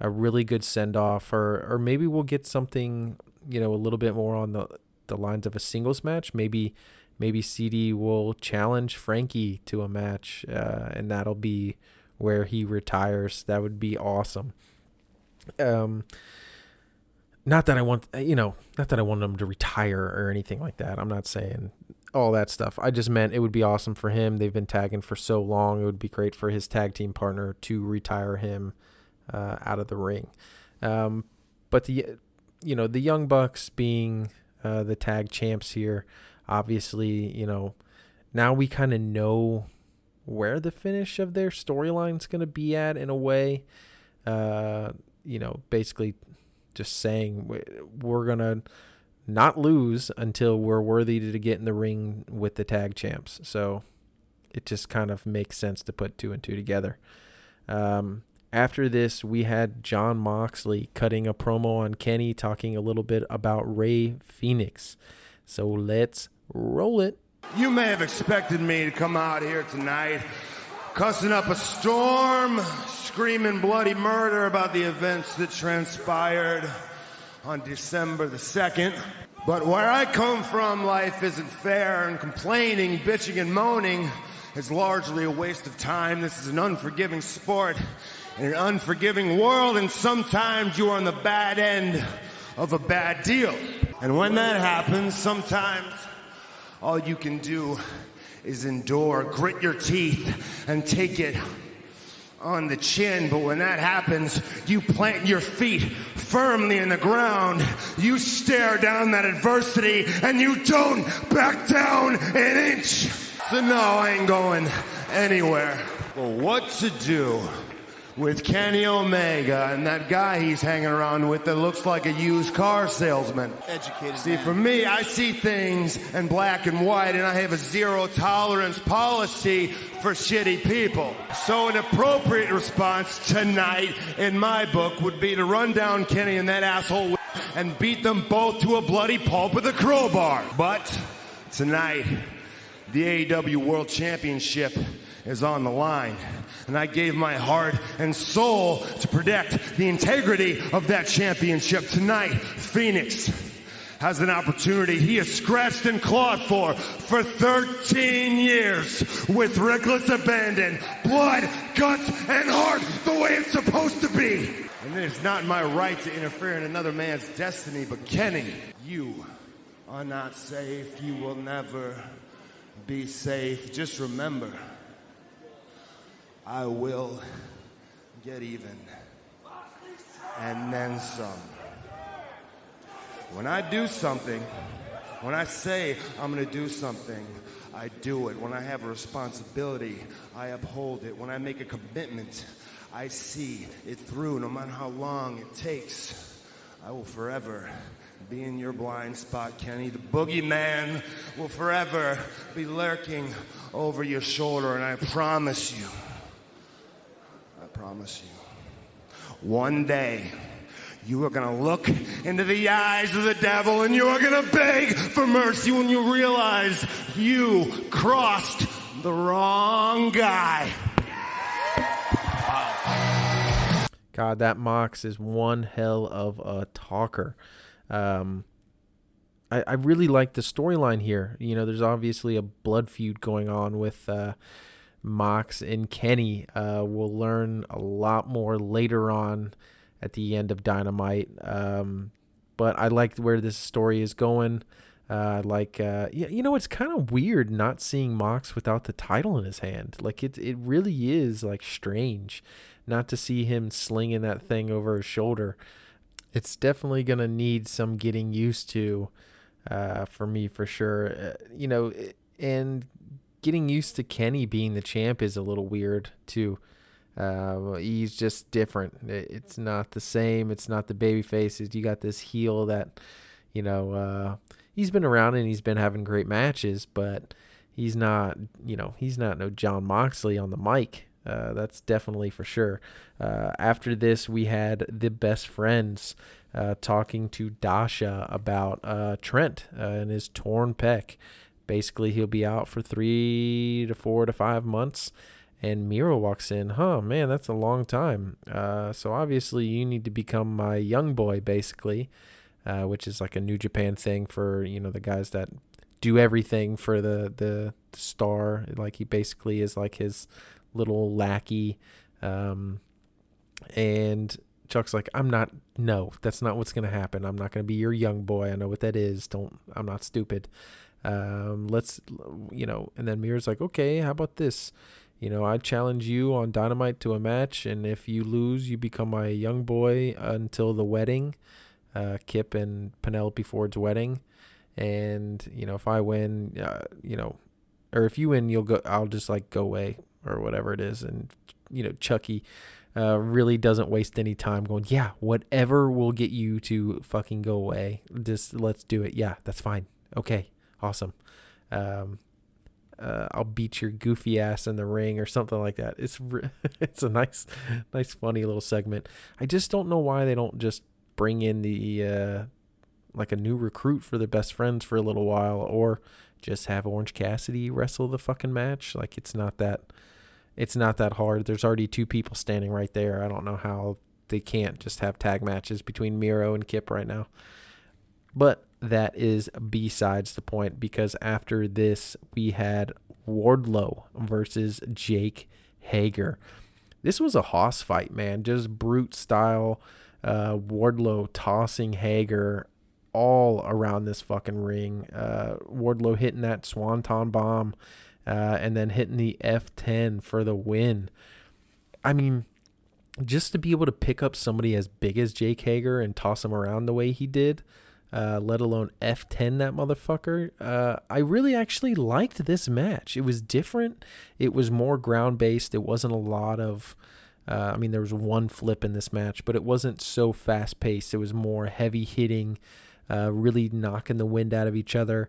Speaker 2: a really good send off or or maybe we'll get something you know a little bit more on the the lines of a singles match. Maybe maybe CD will challenge Frankie to a match uh, and that'll be where he retires. That would be awesome. Um, not that I want, you know, not that I want him to retire or anything like that. I'm not saying all that stuff. I just meant it would be awesome for him. They've been tagging for so long. It would be great for his tag team partner to retire him uh, out of the ring. Um, but the, you know, the Young Bucks being uh, the tag champs here, obviously, you know, now we kind of know where the finish of their storyline's going to be at in a way. Uh, you know, basically just saying we're going to not lose until we're worthy to get in the ring with the tag champs. So it just kind of makes sense to put two and two together. Um, after this, we had Jon Moxley cutting a promo on Kenny, talking a little bit about Rey Fenix. So let's roll it.
Speaker 3: You may have expected me to come out here tonight cussing up a storm, screaming bloody murder about the events that transpired on December the 2nd. But where I come from, life isn't fair, and complaining, bitching, and moaning is largely a waste of time. This is an unforgiving sport in an unforgiving world, and sometimes you are on the bad end of a bad deal. And when that happens, sometimes all you can do is endure, grit your teeth, and take it on the chin. But when that happens, you plant your feet firmly in the ground. You stare down that adversity and you don't back down an inch. So no, I ain't going anywhere. Well, what to do with Kenny Omega and that guy he's hanging around with that looks like a used car salesman.
Speaker 4: Educated
Speaker 3: See,
Speaker 4: man.
Speaker 3: for me, I see things in black and white, and I have a zero tolerance policy for shitty people. So, an appropriate response tonight, in my book, would be to run down Kenny and that asshole and beat them both to a bloody pulp with a crowbar. But tonight, the AEW World Championship is on the line. And I gave my heart and soul to protect the integrity of that championship tonight. Fenix has an opportunity he has scratched and clawed for for 13 years with reckless abandon, blood, guts, and heart the way it's supposed to be. And it is not my right to interfere in another man's destiny, but Kenny, you are not safe. You will never be safe. Just remember, I will get even. And then some. When I do something, when I say I'm going to do something, I do it. When I have a responsibility, I uphold it. When I make a commitment, I see it through no matter how long it takes. I will forever be in your blind spot, Kenny. The boogeyman will forever be lurking over your shoulder, and I promise you, promise you, one day you are going to look into the eyes of the devil and you are going to beg for mercy when you realize you crossed the wrong guy.
Speaker 2: God, that Mox is one hell of a talker. Um, I, I really like the storyline here. You know, there's obviously a blood feud going on with uh, Mox and Kenny. Uh, we'll learn a lot more later on at the end of Dynamite. Um, but I like where this story is going. Uh, like, uh, you, you know, it's kind of weird not seeing Mox without the title in his hand. Like, it, it really is, like, strange not to see him slinging that thing over his shoulder. It's definitely going to need some getting used to uh, for me, for sure. Uh, you know, and getting used to Kenny being the champ is a little weird, too. Uh, he's just different. It's not the same. It's not the baby faces. You got this heel that, you know, uh, he's been around and he's been having great matches, but he's not, you know, he's not no Jon Moxley on the mic. Uh, that's definitely for sure. Uh, after this, we had the best friends uh, talking to Dasha about uh, Trent and his torn pec. Basically, he'll be out for three to four to five months. And Miro walks in. Huh, man, that's a long time. Uh, so obviously, you need to become my young boy, basically, uh, which is like a New Japan thing for you know the guys that do everything for the the star. Like he basically is like his little lackey. Um, and Chuck's like, I'm not, no, that's not what's going to happen. I'm not going to be your young boy. I know what that is. Don't, I'm not stupid. Um, let's, you know, and then Miro's like, okay, how about this? You know, I challenge you on Dynamite to a match, and if you lose, you become my young boy until the wedding, uh, Kip and Penelope Ford's wedding. And, you know, if I win, uh, you know, or if you win, you'll go, I'll just like go away or whatever it is. And, you know, Chucky uh, really doesn't waste any time going, yeah, whatever will get you to fucking go away. Just let's do it. Yeah, that's fine. Okay, awesome. Um, uh, I'll beat your goofy ass in the ring or something like that. It's re- it's a nice, nice, funny little segment. I just don't know why they don't just bring in the uh, like a new recruit for the best friends for a little while, or just have Orange Cassidy wrestle the fucking match. Like it's not that it's not that hard. There's already two people standing right there. I don't know how they can't just have tag matches between Miro and Kip right now. But that is besides the point because after this we had Wardlow versus Jake Hager. This was a hoss fight, man. Just brute style. Uh, Wardlow tossing Hager all around this fucking ring. Uh, Wardlow hitting that swanton bomb uh, and then hitting the F10 for the win. I mean, just to be able to pick up somebody as big as Jake Hager and toss him around the way he did, uh, let alone F10 that motherfucker. Uh, I really actually liked this match. It was different. It was more ground based. It wasn't a lot of. Uh, I mean, there was one flip in this match, but it wasn't so fast paced. It was more heavy hitting, uh, really knocking the wind out of each other.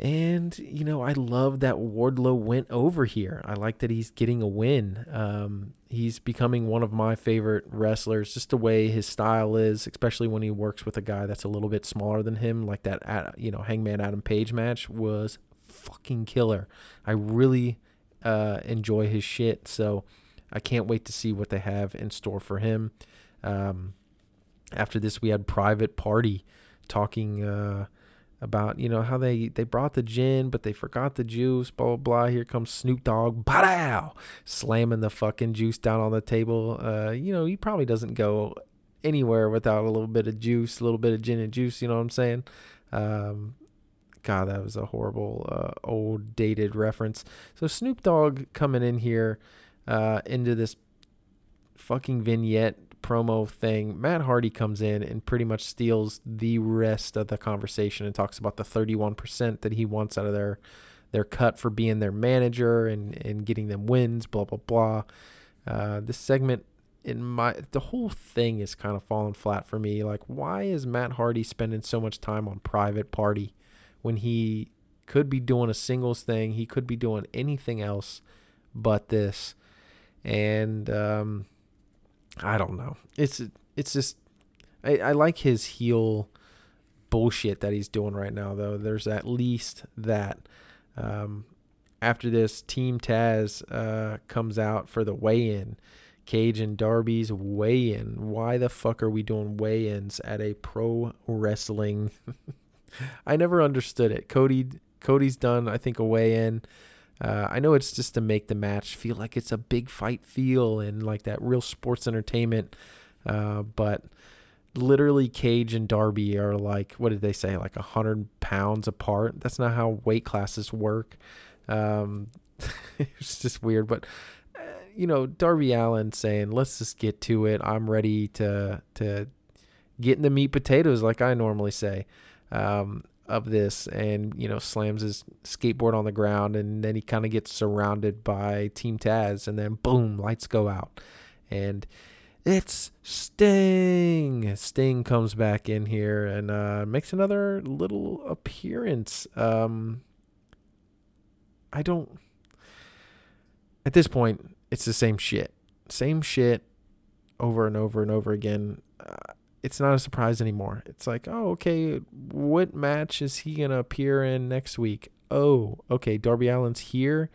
Speaker 2: And, you know, I love that Wardlow went over here. I like that he's getting a win. Um, he's becoming one of my favorite wrestlers, just the way his style is, especially when he works with a guy that's a little bit smaller than him. Like that, you know, Hangman Adam Page match was fucking killer. I really uh, enjoy his shit. So I can't wait to see what they have in store for him. Um, after this, we had Private Party talking. Uh, about you know how they they brought the gin but they forgot the juice blah blah blah. Here comes snoop dogg pow slamming the fucking juice down on the table. Uh you know he probably doesn't go anywhere without a little bit of juice a little bit of gin and juice you know what i'm saying? Um god that was a horrible uh, old dated reference. So snoop dogg coming in here uh into this fucking vignette promo thing, Matt Hardy comes in and pretty much steals the rest of the conversation and talks about the 31% that he wants out of their their cut for being their manager and, and getting them wins, blah blah blah. Uh, this segment in my the whole thing is kind of falling flat for me. Like, why is Matt Hardy spending so much time on private party when he could be doing a singles thing? He could be doing anything else but this. And um, I don't know. It's it's just I, I like his heel bullshit that he's doing right now though. There's at least that. Um, after this, Team Taz uh, comes out for the weigh-in. Cage and Darby's weigh-in. Why the fuck are we doing weigh-ins at a pro wrestling? I never understood it. Cody Cody's done, I think, a weigh-in. Uh, I know it's just to make the match feel like it's a big fight feel and like that real sports entertainment. Uh, but literally, Cage and Darby are like, what did they say, like a hundred pounds apart? That's not how weight classes work. Um, it's just weird, but uh, you know, Darby Allin saying, "Let's just get to it. I'm ready to to get in the meat potatoes," like I normally say. Um, of this and you know slams his skateboard on the ground and then he kind of gets surrounded by team taz and then boom lights go out. And it's sting. Sting comes back in here and uh, makes another little appearance. Um i don't at this point it's the same shit. Same shit over and over and over again it's not a surprise anymore. It's like, oh, okay, what match is he gonna appear in next week? Oh, okay, Darby Allin's here.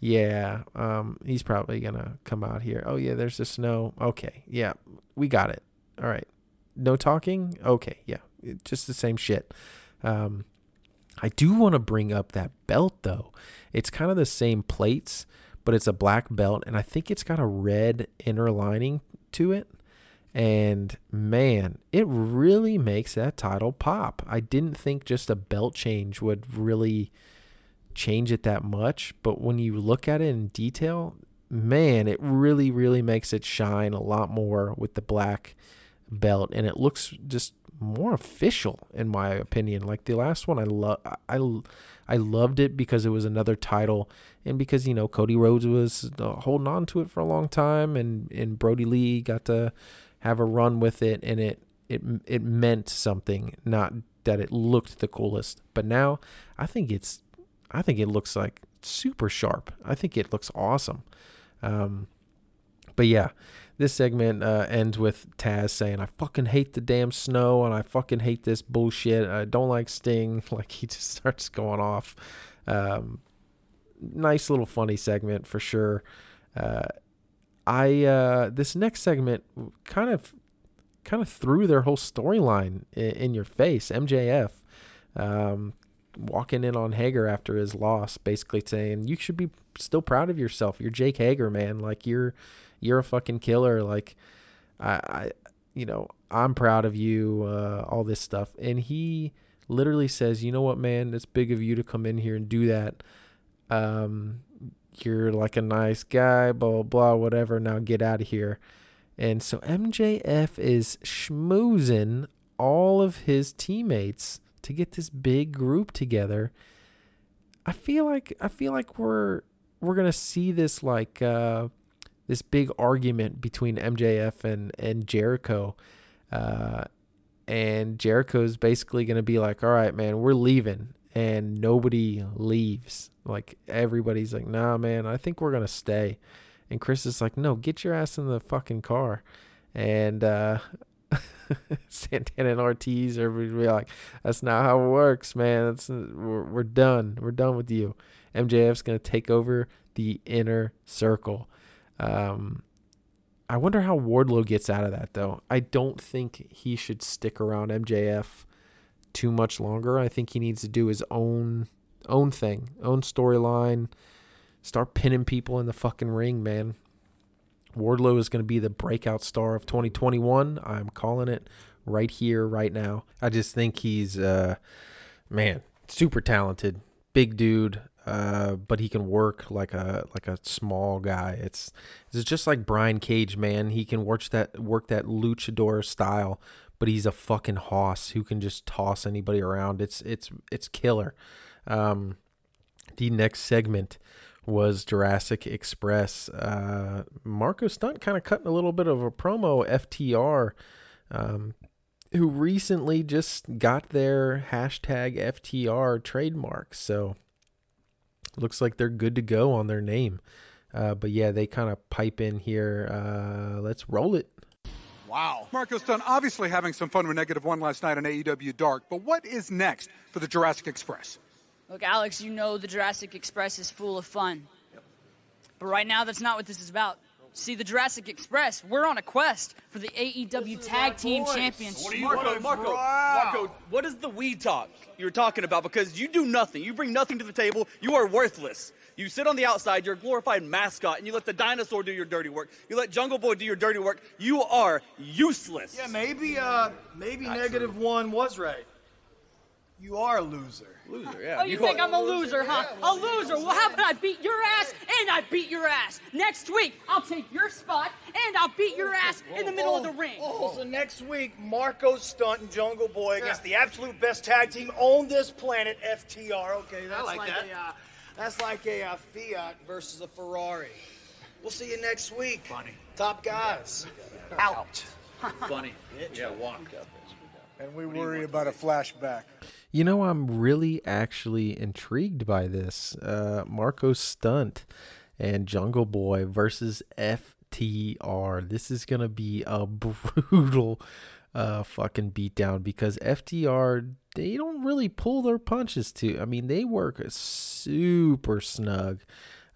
Speaker 2: Yeah, um, he's probably gonna come out here. Oh yeah, there's the snow. Okay, yeah, we got it. All right, no talking. Okay, yeah, just the same shit. Um, I do want to bring up that belt though. It's kind of the same plates, but it's a black belt, and I think it's got a red inner lining to it. And man, it really makes that title pop. I didn't think just a belt change would really change it that much, but when you look at it in detail, man, it really, really makes it shine a lot more with the black belt, and it looks just more official in my opinion. Like the last one, I love, I, I loved it because it was another title, and because you know Cody Rhodes was uh, holding on to it for a long time, and and Brodie Lee got to have a run with it, and it it it meant something, not that it looked the coolest. But now I think it's I think it looks like super sharp. I think it looks awesome. Um, but yeah, this segment uh, ends with Taz saying, "I fucking hate the damn snow, and I fucking hate this bullshit. I don't like Sting." Like he just starts going off. Um, nice little funny segment for sure. Uh, I uh, this next segment kind of kind of threw their whole storyline in, in, your face. MJF um, walking in on Hager after his loss, basically saying you should be still proud of yourself. You're Jake Hager, man. Like you're you're a fucking killer. Like I, I you know I'm proud of you. Uh, all this stuff, and he literally says, you know what, man, it's big of you to come in here and do that. Um, you're like a nice guy, blah, blah, blah, whatever. Now get out of here. And so MJF is schmoozing all of his teammates to get this big group together. I feel like I feel like we're we're gonna see this like uh, this big argument between MJF and and Jericho, uh, and Jericho's basically gonna be like, "All right, man, we're leaving," and nobody leaves. Like everybody's like, "Nah, man, I think we're gonna stay," and Chris is like, "No, get your ass in the fucking car," and uh, Santana and Ortiz are like, "That's not how it works, man. That's we're, we're done. We're done with you." MJF's gonna take over the inner circle. Um, I wonder how Wardlow gets out of that though. I don't think he should stick around MJF too much longer. I think he needs to do his own own thing, own storyline. Start pinning people in the fucking ring, man. Wardlow is going to be the breakout star of 2021. I'm calling it right here, right now. I just think he's, uh, man, super talented, big dude. Uh, but he can work like a like a small guy. It's it's just like Brian Cage, man. He can work that work that luchador style, but he's a fucking hoss who can just toss anybody around. It's it's it's killer. Um, the next segment was Jurassic Express. Uh, Marko Stunt kind of cutting a little bit of a promo. FTR, um, who recently just got their hashtag FTR trademark, so looks like they're good to go on their name. Uh, but yeah, they kind of pipe in here. Uh, let's roll it.
Speaker 4: Wow. Marko Stunt obviously having some fun with negative one last night on AEW Dark, but what is next for the Jurassic Express?
Speaker 5: Look, Alex, you know the Jurassic Express is full of fun. Yep. But right now, that's not what this is about. See, the Jurassic Express, we're on a quest for the AEW Tag Team voice. Championship.
Speaker 6: What you, Marko, Marko, wow. Marko, what is the we talk you're talking about? Because you do nothing. You bring nothing to the table. You are worthless. You sit on the outside, you're a glorified mascot, and you let the dinosaur do your dirty work. You let Jungle Boy do your dirty work. You are useless.
Speaker 7: Yeah, maybe uh maybe negative true. one was right. You are a loser.
Speaker 6: Loser, yeah.
Speaker 5: Oh, you, you think I'm a loser, huh? Yeah, a loser. Well, how about I beat your ass and I beat your ass? Next week, I'll take your spot and I'll beat your ass in the middle
Speaker 7: oh,
Speaker 5: of the ring.
Speaker 7: Oh, so next week, Marko Stunt and Jungle Boy against the absolute best tag team on this planet, FTR. Okay, that's like, like, that. A, uh, that's like a uh, Fiat versus a Ferrari. We'll see you next week.
Speaker 6: Funny.
Speaker 7: Top guys.
Speaker 6: Out. Funny. yeah, walk up.
Speaker 8: And we worry about a flashback.
Speaker 2: You know, I'm really actually intrigued by this. Uh, Marko Stunt and Jungle Boy versus FTR. This is going to be a brutal uh, fucking beatdown because FTR, they don't really pull their punches too. I mean, they work super snug.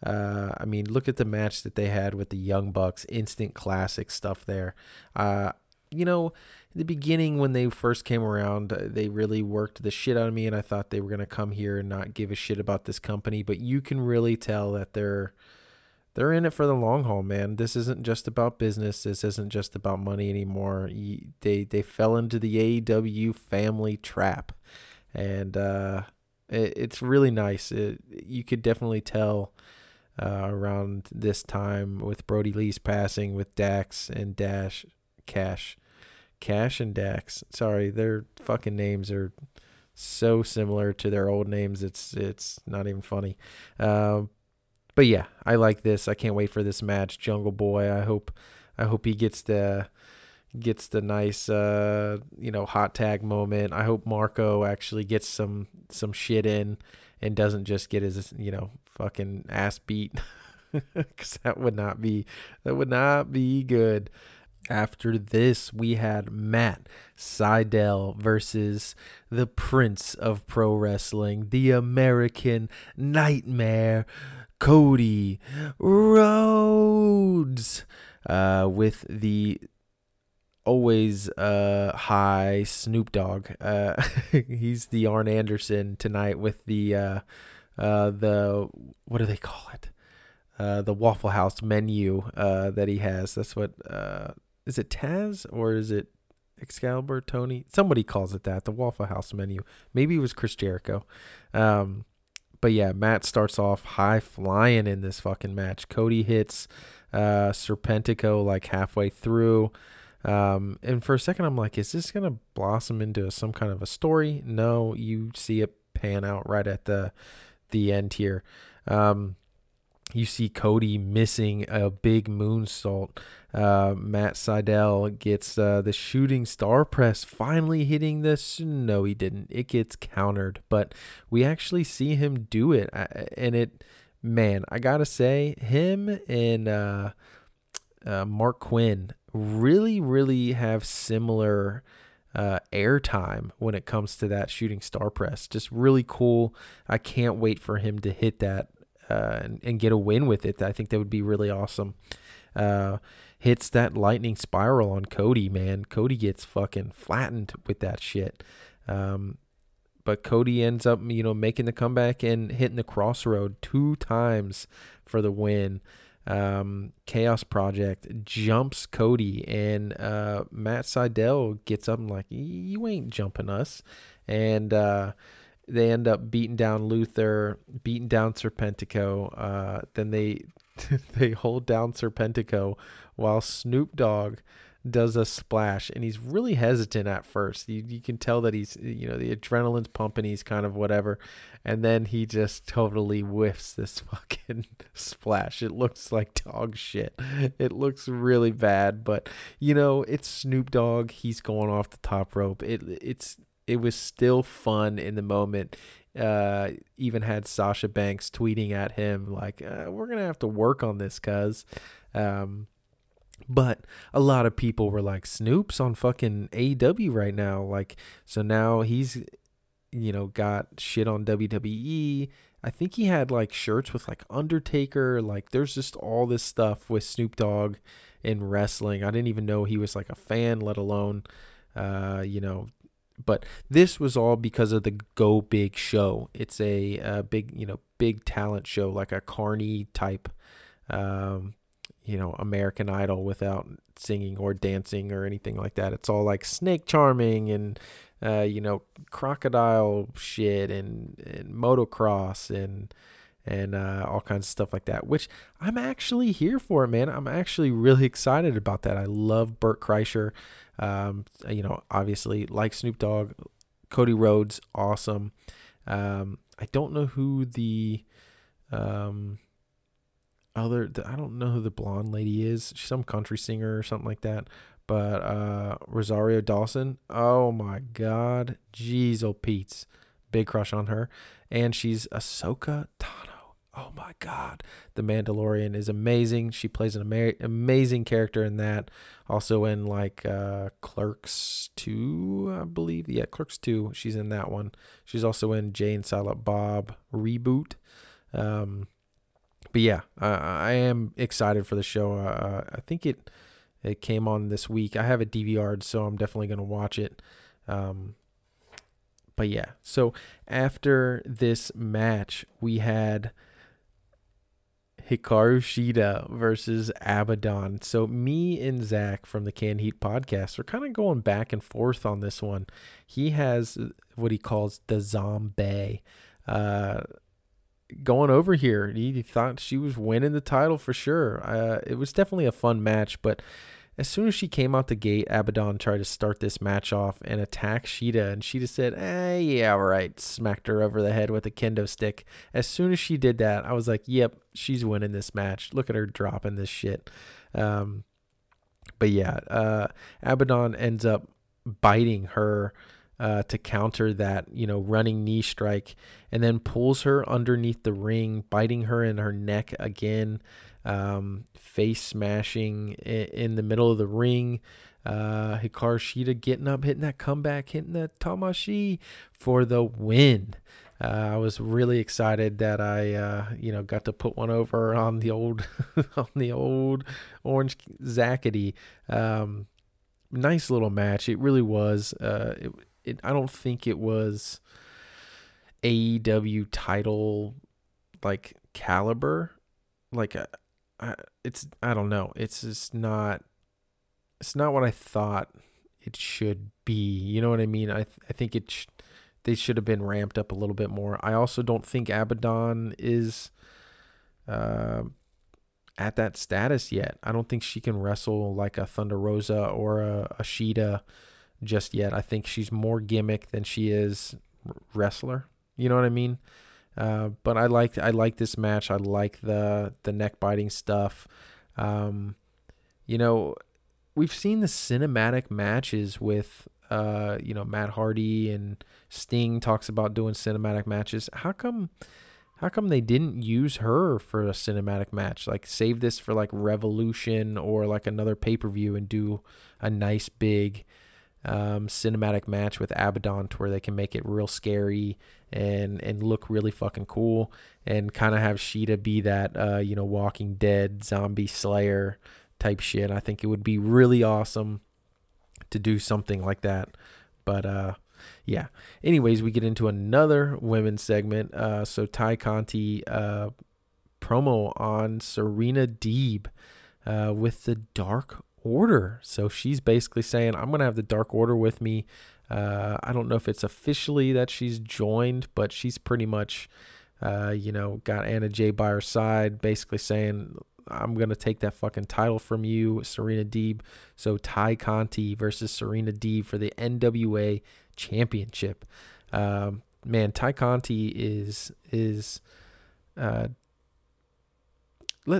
Speaker 2: Uh, I mean, look at the match that they had with the Young Bucks, instant classic stuff there. Uh, you know, in the beginning when they first came around, uh, they really worked the shit out of me, and I thought they were gonna come here and not give a shit about this company. But you can really tell that they're they're in it for the long haul, man. This isn't just about business. This isn't just about money anymore. They they fell into the AEW family trap, and uh, it, it's really nice. It, you could definitely tell. Uh, around this time with Brodie Lee's passing, with Dax and Dash Cash, Cash and Dax. Sorry, their fucking names are so similar to their old names. It's it's not even funny. Um, but yeah, I like this. I can't wait for this match. Jungle Boy. I hope I hope he gets the gets the nice uh you know hot tag moment. I hope Marko actually gets some some shit in and doesn't just get his you know fucking ass beat cuz that would not be that would not be good. After this, we had Matt Sydal versus the Prince of Pro Wrestling, the American Nightmare, Cody Rhodes, uh, with the always uh, high Snoop Dogg. Uh, he's the Arn Anderson tonight with the uh, uh, the what do they call it? Uh, the Waffle House menu uh, that he has. That's what uh, is it Taz or is it Excalibur Tony? Somebody calls it that. The Waffle House menu. Maybe it was Chris Jericho. Um, but yeah, Matt starts off high flying in this fucking match. Cody hits uh, Serpentico like halfway through. Um, and for a second, I'm like, is this gonna blossom into some kind of a story? No, you see it pan out right at the the end here. Um, you see Cody missing a big moonsault. Uh, Matt Sydal gets uh, the shooting star press, finally hitting this. No, he didn't. It gets countered, but we actually see him do it, and it, man, I gotta say, him and uh, uh Marq Quen really, really have similar uh, airtime when it comes to that shooting star press. Just really cool. I can't wait for him to hit that uh, and, and, get a win with it. I think that would be really awesome. Uh, hits that lightning spiral on Cody, man. Cody gets fucking flattened with that shit. Um, but Cody ends up, you know, making the comeback and hitting the crossroad two times for the win. Um, Chaos Project jumps Cody, and uh, Matt Sydal gets up and like, "You ain't jumping us," and uh, they end up beating down Luther, beating down Serpentico. Uh, then they they hold down Serpentico while Snoop Dogg does a splash and he's really hesitant at first. You, you can tell that he's, you know, the adrenaline's pumping, he's kind of whatever. And then he just totally whiffs this fucking splash. It looks like dog shit. It looks really bad, but you know, it's Snoop Dogg. He's going off the top rope. It it's it was still fun in the moment. Uh, even had Sasha Banks tweeting at him like, uh, "We're gonna have to work on this, cuz." Um, but a lot of people were like, "Snoop's on fucking AEW right now." Like, so now he's, you know, got shit on WWE. I think he had like shirts with like Undertaker. Like, there's just all this stuff with Snoop Dogg in wrestling. I didn't even know he was like a fan, let alone, uh, you know, but this was all because of the Go Big show. It's a, a big, you know, big talent show, like a Carney type, um, you know, American Idol without singing or dancing or anything like that. It's all like snake charming and, uh, you know, crocodile shit and, and motocross and, and uh, all kinds of stuff like that, which I'm actually here for, man. I'm actually really excited about that. I love Bert Kreischer. Um, you know, obviously, like Snoop Dogg, Cody Rhodes, awesome. Um, I don't know who the um, other, the, I don't know who the blonde lady is. She's some country singer or something like that. But uh, Rosario Dawson, oh my God, jeez, oh Pete's, big crush on her, and she's Ahsoka Tano. Oh my God, The Mandalorian is amazing. She plays an ama- amazing character in that. Also in like uh, Clerks 2, I believe. Yeah, Clerks 2. She's in that one. She's also in Jay and Silent Bob reboot. Um, but yeah, uh, I am excited for the show. Uh, I think it it came on this week. I have it DVR'd, so I'm definitely gonna watch it. Um, but yeah, so after this match, we had Hikaru Shida versus Abaddon. So me and Zach from the Can Heat podcast are kind of going back and forth on this one. He has what he calls the zombie. Uh, going over here, he thought she was winning the title for sure. Uh, it was definitely a fun match, but as soon as she came out the gate, Abaddon tried to start this match off and attack Shida, and Shida said, "Eh, yeah, right." Smacked her over the head with a kendo stick. As soon as she did that, I was like, "Yep, she's winning this match. Look at her dropping this shit." Um, but yeah, uh, Abaddon ends up biting her uh, to counter that, you know, running knee strike, and then pulls her underneath the ring, biting her in her neck again um, face smashing in, the middle of the ring. Uh, Hikaru Shida getting up, hitting that comeback, hitting that Tamashi for the win. Uh, I was really excited that I, uh, you know, got to put one over on the old, on the old Orange Zackety. Um, nice little match. It really was. Uh, it, it, I don't think it was AEW title like caliber. Like uh, It's I don't know. It's just not. It's not what I thought it should be. You know what I mean? I th- I think it. Sh- they should have been ramped up a little bit more. I also don't think Abaddon is. Uh, at that status yet. I don't think she can wrestle like a Thunder Rosa or a, a Shida just yet. I think she's more gimmick than she is wrestler. You know what I mean? Uh, but I like I like this match. I like the the neck biting stuff. Um, you know, we've seen the cinematic matches with uh, you know Matt Hardy and Sting talks about doing cinematic matches. How come? How come they didn't use her for a cinematic match? Like save this for like Revolution or like another pay per view and do a nice big um, cinematic match with Abaddon to where they can make it real scary and and look really fucking cool and kind of have Shida be that uh, you know Walking Dead zombie slayer type shit. I think it would be really awesome to do something like that. But uh, yeah. Anyways, we get into another women's segment. Uh, so Tay Conti uh, promo on Serena Deeb uh, with the Dark Order. So she's basically saying, I'm going to have the Dark Order with me. Uh, I don't know if it's officially that she's joined, but she's pretty much, uh, you know, got Anna Jay by her side, basically saying, I'm gonna take that fucking title from you, Serena Deeb. So Tay Conti versus Serena Deeb for the NWA Championship. Um, man, Tay Conti is is. Uh,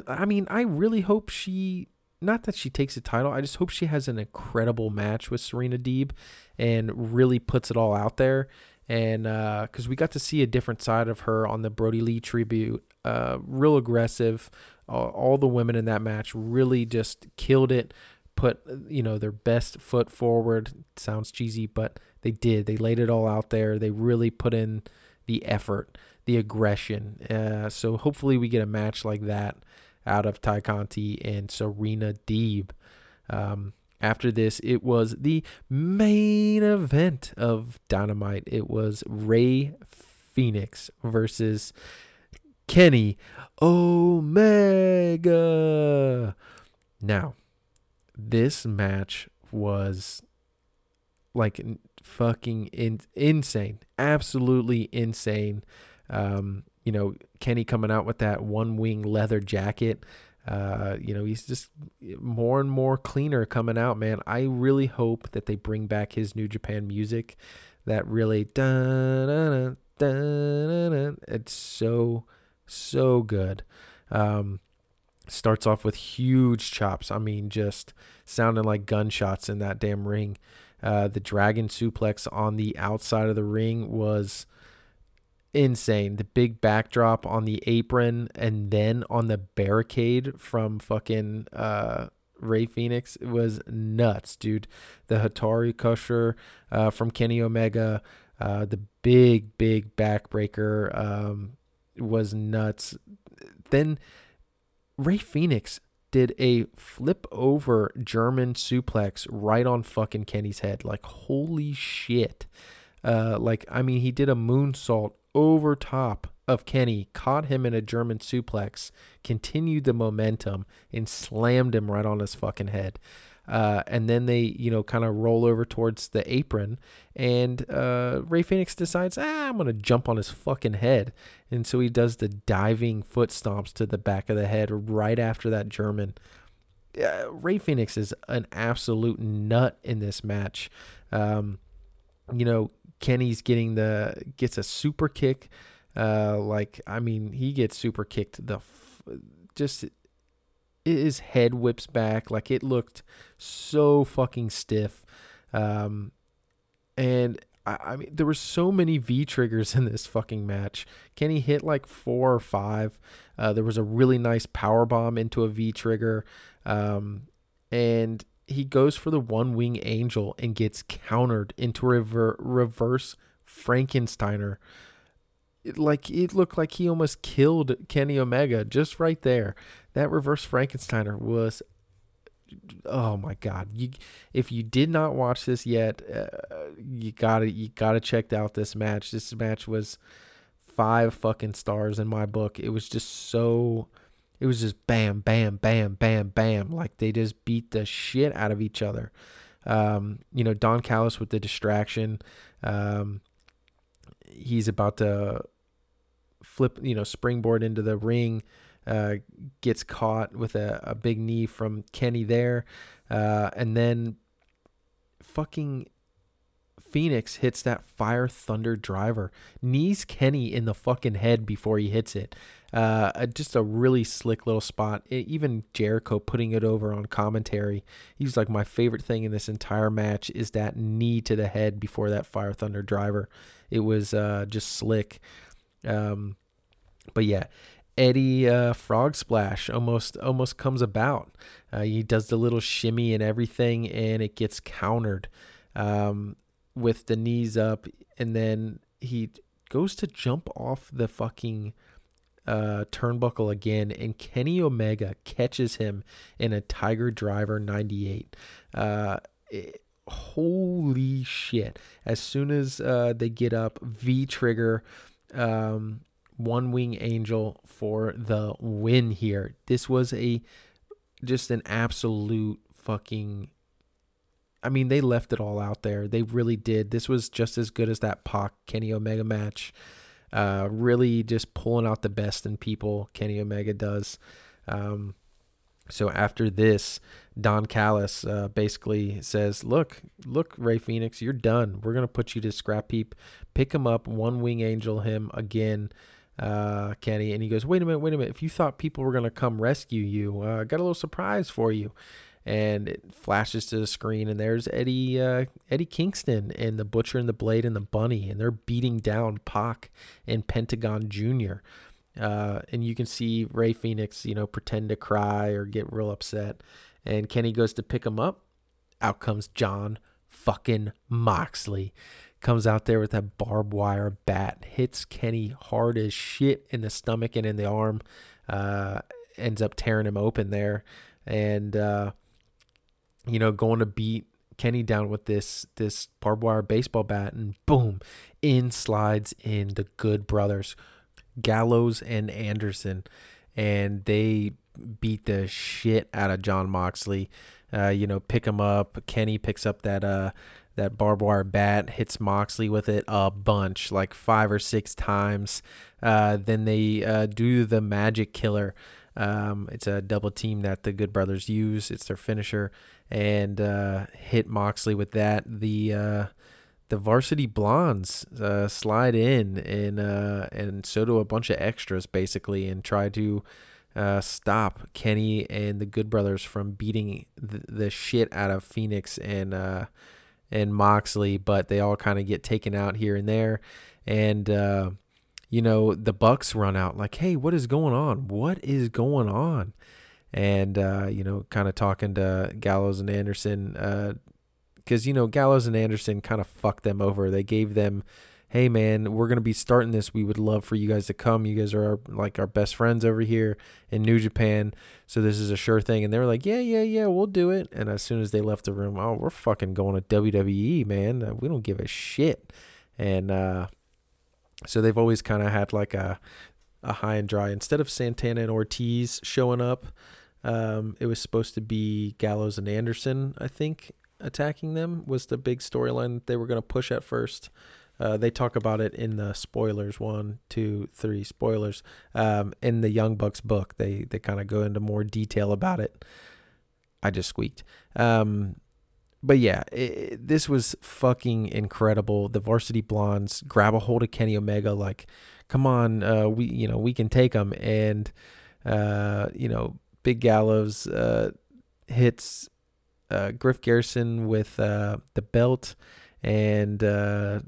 Speaker 2: I mean, I really hope she not that she takes the title. I just hope she has an incredible match with Serena Deeb and really puts it all out there. And because uh, we got to see a different side of her on the Brodie Lee tribute, uh, real aggressive. All, all the women in that match really just killed it. Put you know their best foot forward. Sounds cheesy, but they did. They laid it all out there. They really put in the effort, the aggression. Uh, so hopefully we get a match like that out of Tay Conti and Serena Deeb. Um, after this, it was the main event of Dynamite. It was Rey Fenix versus Kenny Omega. Now, this match was like fucking in, insane, absolutely insane. Um, you know, Kenny coming out with that one wing leather jacket. Uh, you know, he's just more and more cleaner coming out, man. I really hope that they bring back his New Japan music. That really, it's so, so good. Um, starts off with huge chops. I mean, just sounding like gunshots in that damn ring. Uh, the dragon suplex on the outside of the ring was insane. The big backdrop on the apron and then on the barricade from fucking uh, Rey Fenix was nuts, dude. The Kotaro Krusher uh, from Kenny Omega, uh, the big, big backbreaker um, was nuts. Then Rey Fenix did a flip over German suplex right on fucking Kenny's head. Like, holy shit. Uh, like, I mean, he did a moonsault over top of Kenny, caught him in a German suplex, continued the momentum, and slammed him right on his fucking head. Uh, and then they, you know, kind of roll over towards the apron, and uh, Rey Fenix decides, ah, I'm gonna jump on his fucking head, and so he does the diving foot stomps to the back of the head right after that German. Uh, Rey Fenix is an absolute nut in this match. Um, you know, Kenny's getting the gets a super kick. Uh, like I mean, he gets super kicked. The f- just his head whips back like it looked so fucking stiff. Um, and I, I mean, there were so many V triggers in this fucking match. Kenny hit like four or five. Uh, there was a really nice power bomb into a V trigger. Um, and he goes for the one wing angel and gets countered into a rever- reverse Frankensteiner. It, like it looked like he almost killed Kenny Omega just right there. That reverse Frankensteiner was oh my god. You if you did not watch this yet, uh, you got to you got to check out this match. This match was five fucking stars in my book. It was just so it was just bam, bam, bam, bam, bam. Like they just beat the shit out of each other. Um, you know, Don Callis with the distraction. Um, he's about to flip, you know, springboard into the ring. uh, gets caught with a, a big knee from Kenny there. Uh, and then fucking Fenix hits that fire thunder driver, knees Kenny in the fucking head before he hits it. Uh, just a really slick little spot. It, even Jericho putting it over on commentary. He's like, my favorite thing in this entire match is that knee to the head before that fire thunder driver. It was uh, just slick. Um, but yeah, Eddie uh, Frog Splash almost almost comes about. Uh, he does the little shimmy and everything, and it gets countered um, with the knees up, and then he goes to jump off the fucking uh, turnbuckle again, and Kenny Omega catches him in a Tiger Driver 98. Uh, it, holy shit. As soon as uh, they get up, V trigger, um, one wing angel for the win here. This was a just an absolute fucking. I mean, they left it all out there. They really did. This was just as good as that Pac Kenny Omega match. Uh, really just pulling out the best in people. Kenny Omega does. Um, so after this, Don Callis uh, basically says, "Look, look, Rey Fenix, you're done. We're gonna put you to scrap heap. Pick him up, one wing angel him again." Uh, Kenny, and he goes, "Wait a minute, wait a minute. If you thought people were gonna come rescue you, uh, I got a little surprise for you." And it flashes to the screen, and there's Eddie uh, Eddie Kingston and the Butcher and the Blade and the Bunny, and they're beating down Pac and Pentagon Junior. Uh, and you can see Rey Fenix, you know, pretend to cry or get real upset. And Kenny goes to pick him up. Out comes Jon fucking Moxley. Comes out there with that barbed wire bat, hits Kenny hard as shit in the stomach and in the arm. Uh, ends up tearing him open there. And, uh, you know, going to beat Kenny down with this this barbed wire baseball bat, and boom, in slides in the Good Brothers, Gallows and Anderson, and they beat the shit out of Jon Moxley. Uh, you know, pick him up. Kenny picks up that uh that barbed wire bat, hits Moxley with it a bunch, like five or six times. Uh, then they uh, do the Magic Killer. Um, it's a double team that the Good Brothers use. It's their finisher, and uh, hit Moxley with that. The uh, the Varsity Blondes uh, slide in, and uh, and so do a bunch of extras basically, and try to uh, stop Kenny and the Good Brothers from beating the, the shit out of Fenix and uh, and Moxley. But they all kind of get taken out here and there, and uh, you know the Bucks run out like, "Hey, what is going on? What is going on?" And uh, you know, kind of talking to Gallows and Anderson, because you know Gallows and Anderson kind of fucked them over. They gave them hey man, we're gonna be starting this. We would love for you guys to come. You guys are our, like our best friends over here in New Japan, so this is a sure thing. And they were like, yeah, yeah, yeah, we'll do it. And as soon as they left the room, oh, we're fucking going to WWE, man. Uh, we don't give a shit. And uh, so they've always kind of had like a a high and dry. Instead of Santana and Ortiz showing up, um, it was supposed to be Gallows and Anderson, I think, attacking them was the big storyline they were going to push at first. Uh, they talk about it in the spoilers one, two, three spoilers. Um, in the Young Bucks book, they they kind of go into more detail about it. I just squeaked. Um, but yeah, it, this was fucking incredible. The Varsity Blondes grab a hold of Kenny Omega, like, come on, uh, we you know we can take them, and uh, you know Big Gallows uh, hits uh, Griff Garrison with uh, the belt, and uh,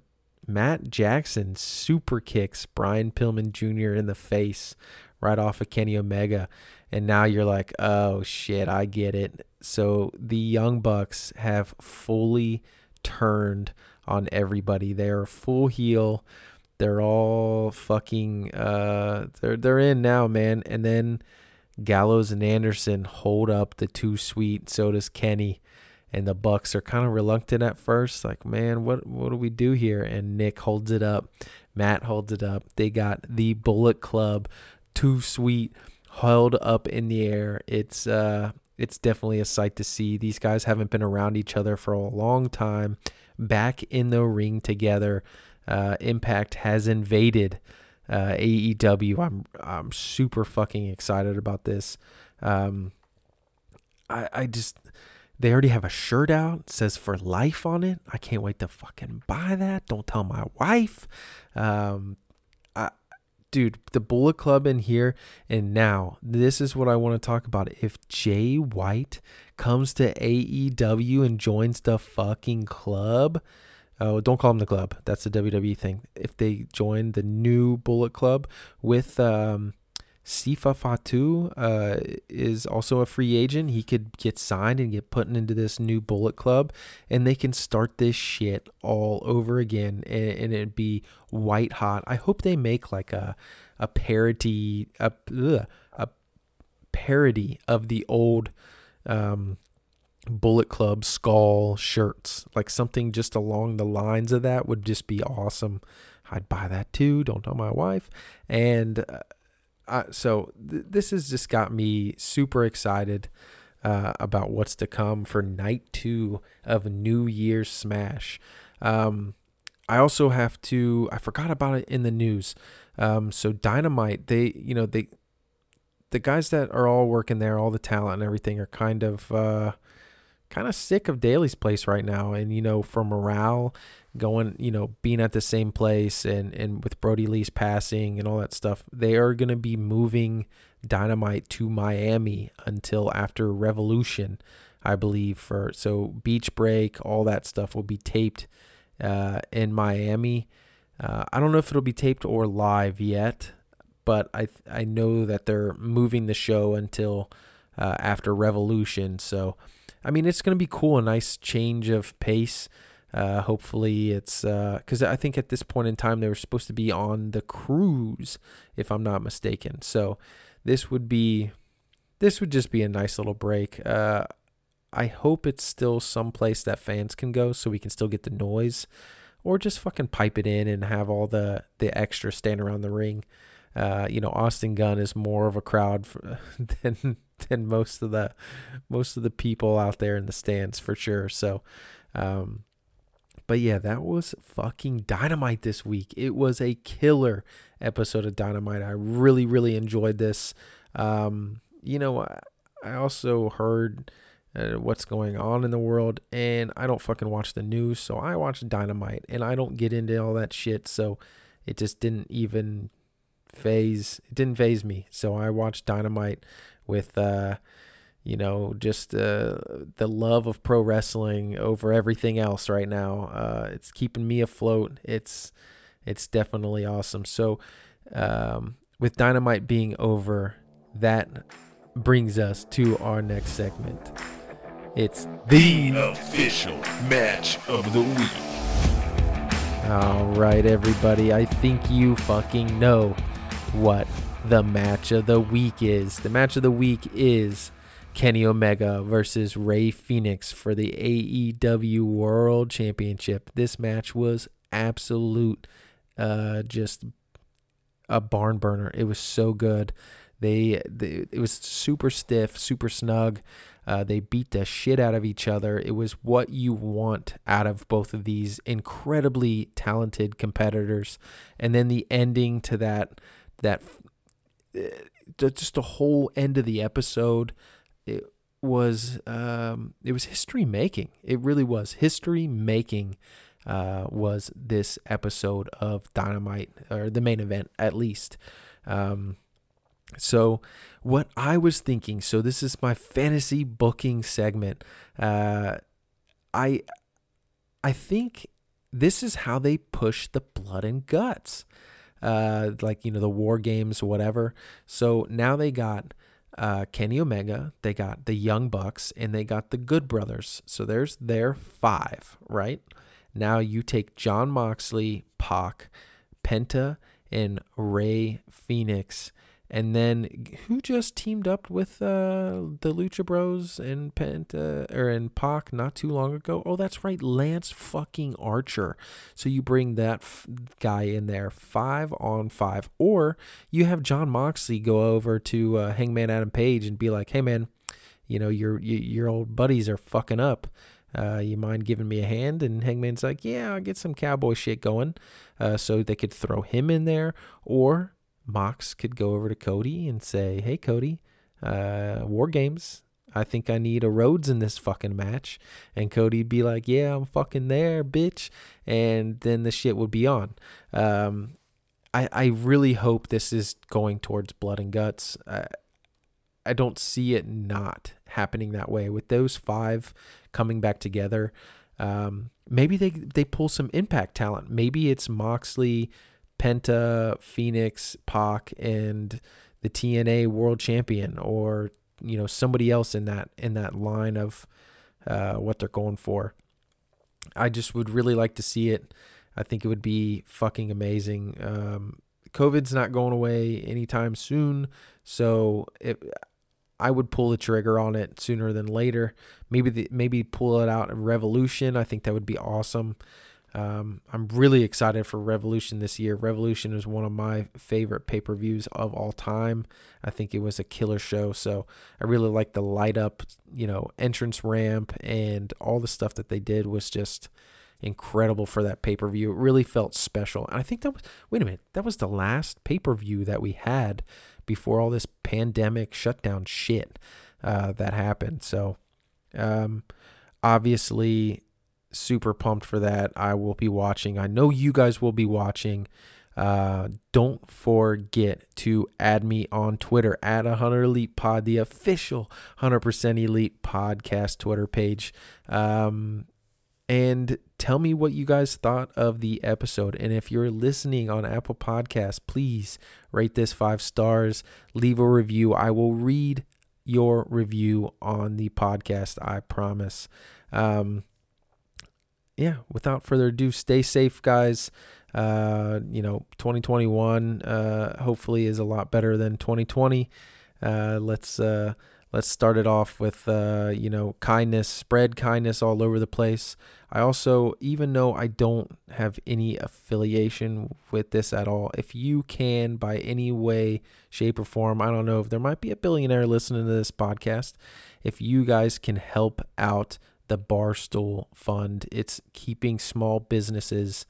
Speaker 2: Matt Jackson super kicks Brian Pillman Jr. in the face right off of Kenny Omega. And now you're like, oh shit, I get it. So the Young Bucks have fully turned on everybody. They're full heel. They're all fucking uh they're they're in now, man. And then Gallows and Anderson hold up the two sweet, so does Kenny and the Bucks are kind of reluctant at first, like, man, what what do we do here? And Nick holds it up, Matt holds it up. They got the Bullet Club, too sweet, held up in the air. It's uh, it's definitely a sight to see. These guys haven't been around each other for a long time. Back in the ring together, uh, Impact has invaded uh, AEW. I'm I'm super fucking excited about this. Um, I I just they already have a shirt out says for life on it. I can't wait to fucking buy that. Don't tell my wife. Um, I, dude, the Bullet Club in here and now. This is what I want to talk about. If Jay White comes to AEW and joins the fucking club, oh, don't call him the club. That's the WWE thing. If they join the new Bullet Club with um, Sifa Fatu uh, is also a free agent. He could get signed and get put into this new Bullet Club, and they can start this shit all over again, and, and it'd be white hot. I hope they make like a a parody a ugh, a parody of the old um, Bullet Club skull shirts, like something just along the lines of that would just be awesome. I'd buy that too. Don't tell my wife. And uh, uh, so th- this has just got me super excited uh, about what's to come for night two of New Year's Smash. Um, I also have to. I forgot about it in the news. Um, so Dynamite, they, you know, they, the guys that are all working there, all the talent and everything, are kind of, uh, kind of sick of Daily's Place right now. And you know, for morale, going, you know, being at the same place and and with Brodie Lee's passing and all that stuff, they are going to be moving Dynamite to Miami until after Revolution, I believe. For so Beach Break, all that stuff will be taped uh, in Miami. Uh, I don't know if it'll be taped or live yet, but I I know that they're moving the show until uh, after Revolution. So, I mean, it's going to be cool, a nice change of pace. Uh, hopefully, it's because I think at this point in time they were supposed to be on the cruise, if I'm not mistaken. So, this would be this would just be a nice little break. Uh, I hope it's still someplace that fans can go, so we can still get the noise or just fucking pipe it in and have all the the extra stand around the ring. Uh, you know, Austin Gunn is more of a crowd for, than than most of the most of the people out there in the stands for sure. So, um, but yeah, that was fucking dynamite this week. It was a killer episode of Dynamite. I really really enjoyed this. Um, you know, I, I also heard uh, what's going on in the world and I don't fucking watch the news so I watch Dynamite and I don't get into all that shit so it just didn't even phase it didn't phase me. So I watched Dynamite with uh you know just uh the love of pro wrestling over everything else right now. Uh it's keeping me afloat. It's it's definitely awesome. So um with Dynamite being over that brings us to our next segment. It's
Speaker 1: the official match of the week.
Speaker 2: All right, everybody. I think you fucking know what the match of the week is. The match of the week is Kenny Omega versus Rey Fenix for the AEW World Championship. This match was absolute, uh, just a barn burner. It was so good. They, they it was super stiff, super snug. Uh, they beat the shit out of each other. It was what you want out of both of these incredibly talented competitors. And then the ending to that, that uh, just the whole end of the episode, it was um, it was history making. It really was history making. Uh, was this episode of Dynamite or the main event at least? Um, so, what I was thinking, so this is my fantasy booking segment. Uh, I, I think this is how they push the blood and guts, uh, like you know the war games, whatever. So now they got uh, Kenny Omega, they got the Young Bucks, and they got the Good Brothers. So there's their five, right? Now you take Jon Moxley, Pac, Penta, and Rey Fenix and then who just teamed up with uh, the Lucha Bros and Penta or in Pac not too long ago? Oh, that's right, Lance fucking Archer. So you bring that f- guy in there, five on five, or you have Jon Moxley go over to uh, Hangman Adam Page and be like, "Hey man, you know your your old buddies are fucking up. Uh, you mind giving me a hand? And Hangman's like, yeah, I'll get some cowboy shit going. Uh, so they could throw him in there, or Mox could go over to Cody and say, hey, Cody, uh, War Games. I think I need a Rhodes in this fucking match. And Cody'd be like, yeah, I'm fucking there, bitch. And then the shit would be on. Um, I, I really hope this is going towards blood and guts. I, I don't see it not happening that way with those five coming back together. Um, maybe they they pull some impact talent. Maybe it's Moxley, Penta, Fenix, Pac, and the TNA World Champion, or you know somebody else in that in that line of uh, what they're going for. I just would really like to see it. I think it would be fucking amazing. Um, COVID's not going away anytime soon, so it, I would pull the trigger on it sooner than later. Maybe the, maybe pull it out in Revolution. I think that would be awesome. Um, I'm really excited for Revolution this year. Revolution is one of my favorite pay per views of all time. I think it was a killer show. So I really like the light up, you know, entrance ramp and all the stuff that they did was just incredible for that pay per view. It really felt special. And I think that was, wait a minute, that was the last pay per view that we had before all this pandemic shutdown shit uh, that happened. So, um, obviously, super pumped for that. I will be watching. I know you guys will be watching. Uh, don't forget to add me on Twitter at 100 Elite Pod, the official 100% Elite podcast Twitter page. Um, and tell me what you guys thought of the episode. And if you're listening on Apple Podcasts, please rate this five stars, leave a review. I will read your review on the podcast, I promise. Um, yeah, without further ado, stay safe, guys. Uh, you know, 2021 uh, hopefully is a lot better than 2020. Uh, let's uh, let's start it off with uh, you know kindness, spread kindness all over the place. I also, even though I don't have any affiliation with this at all, if you can, by any way, shape, or form, I don't know if there might be a billionaire listening to this podcast. If you guys can help out the Barstool Fund, it's keeping small businesses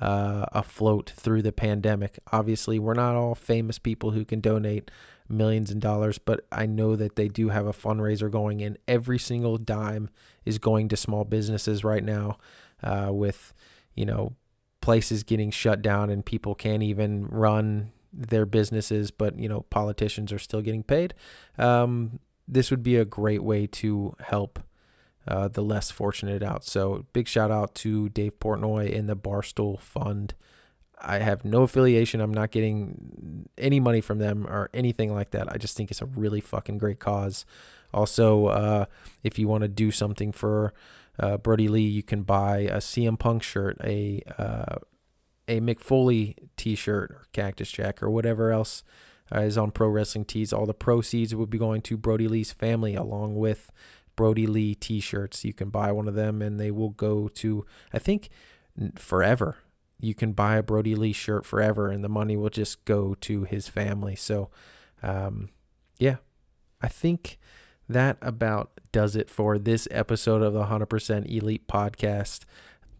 Speaker 2: uh, afloat through the pandemic. Obviously, we're not all famous people who can donate millions in dollars, but I know that they do have a fundraiser going, and every single dime is going to small businesses right now. Uh, with you know places getting shut down and people can't even run their businesses, but you know politicians are still getting paid. Um, this would be a great way to help uh, the less fortunate out. So big shout out to Dave Portnoy and the Barstool Fund. I have no affiliation. I'm not getting any money from them or anything like that. I just think it's a really fucking great cause. Also, uh, if you want to do something for uh, Brodie Lee, you can buy a CM Punk shirt, a uh, a Mick Foley T-shirt, or Cactus Jack, or whatever else uh, is on Pro Wrestling Tees. All the proceeds will be going to Brodie Lee's family, along with Brodie Lee T-shirts. You can buy one of them, and they will go to I think forever you can buy a Brodie Lee shirt forever and the money will just go to his family. So, um, yeah, I think that about does it for this episode of the 100% Elite Podcast.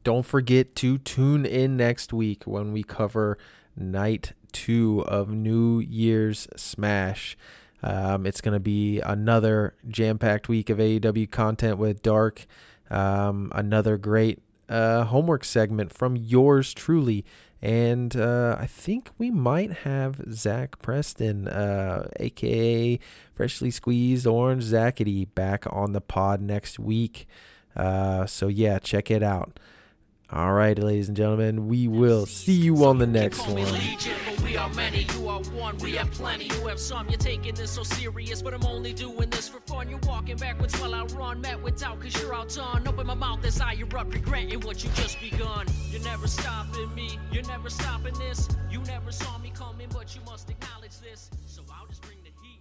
Speaker 2: Don't forget to tune in next week when we cover night two of New Year's Smash. Um, it's going to be another jam packed week of AEW content with Dark. Um, another great uh, homework segment from yours truly. And uh, I think we might have Zach Preston, uh, aka Freshly Squeezed Orange Zackety, back on the pod next week. Uh, so yeah, check it out. All right, ladies and gentlemen, we will see you on the next one. We are many, you are one, we have plenty. You have some, you're taking this so serious, but I'm only doing this for fun. You're walking backwards while I run, met with doubt, cause you're outdone. Open my mouth as I erupt, regretting what you just begun. You're never stopping me, you're never stopping this. You never saw me coming, but you must acknowledge this.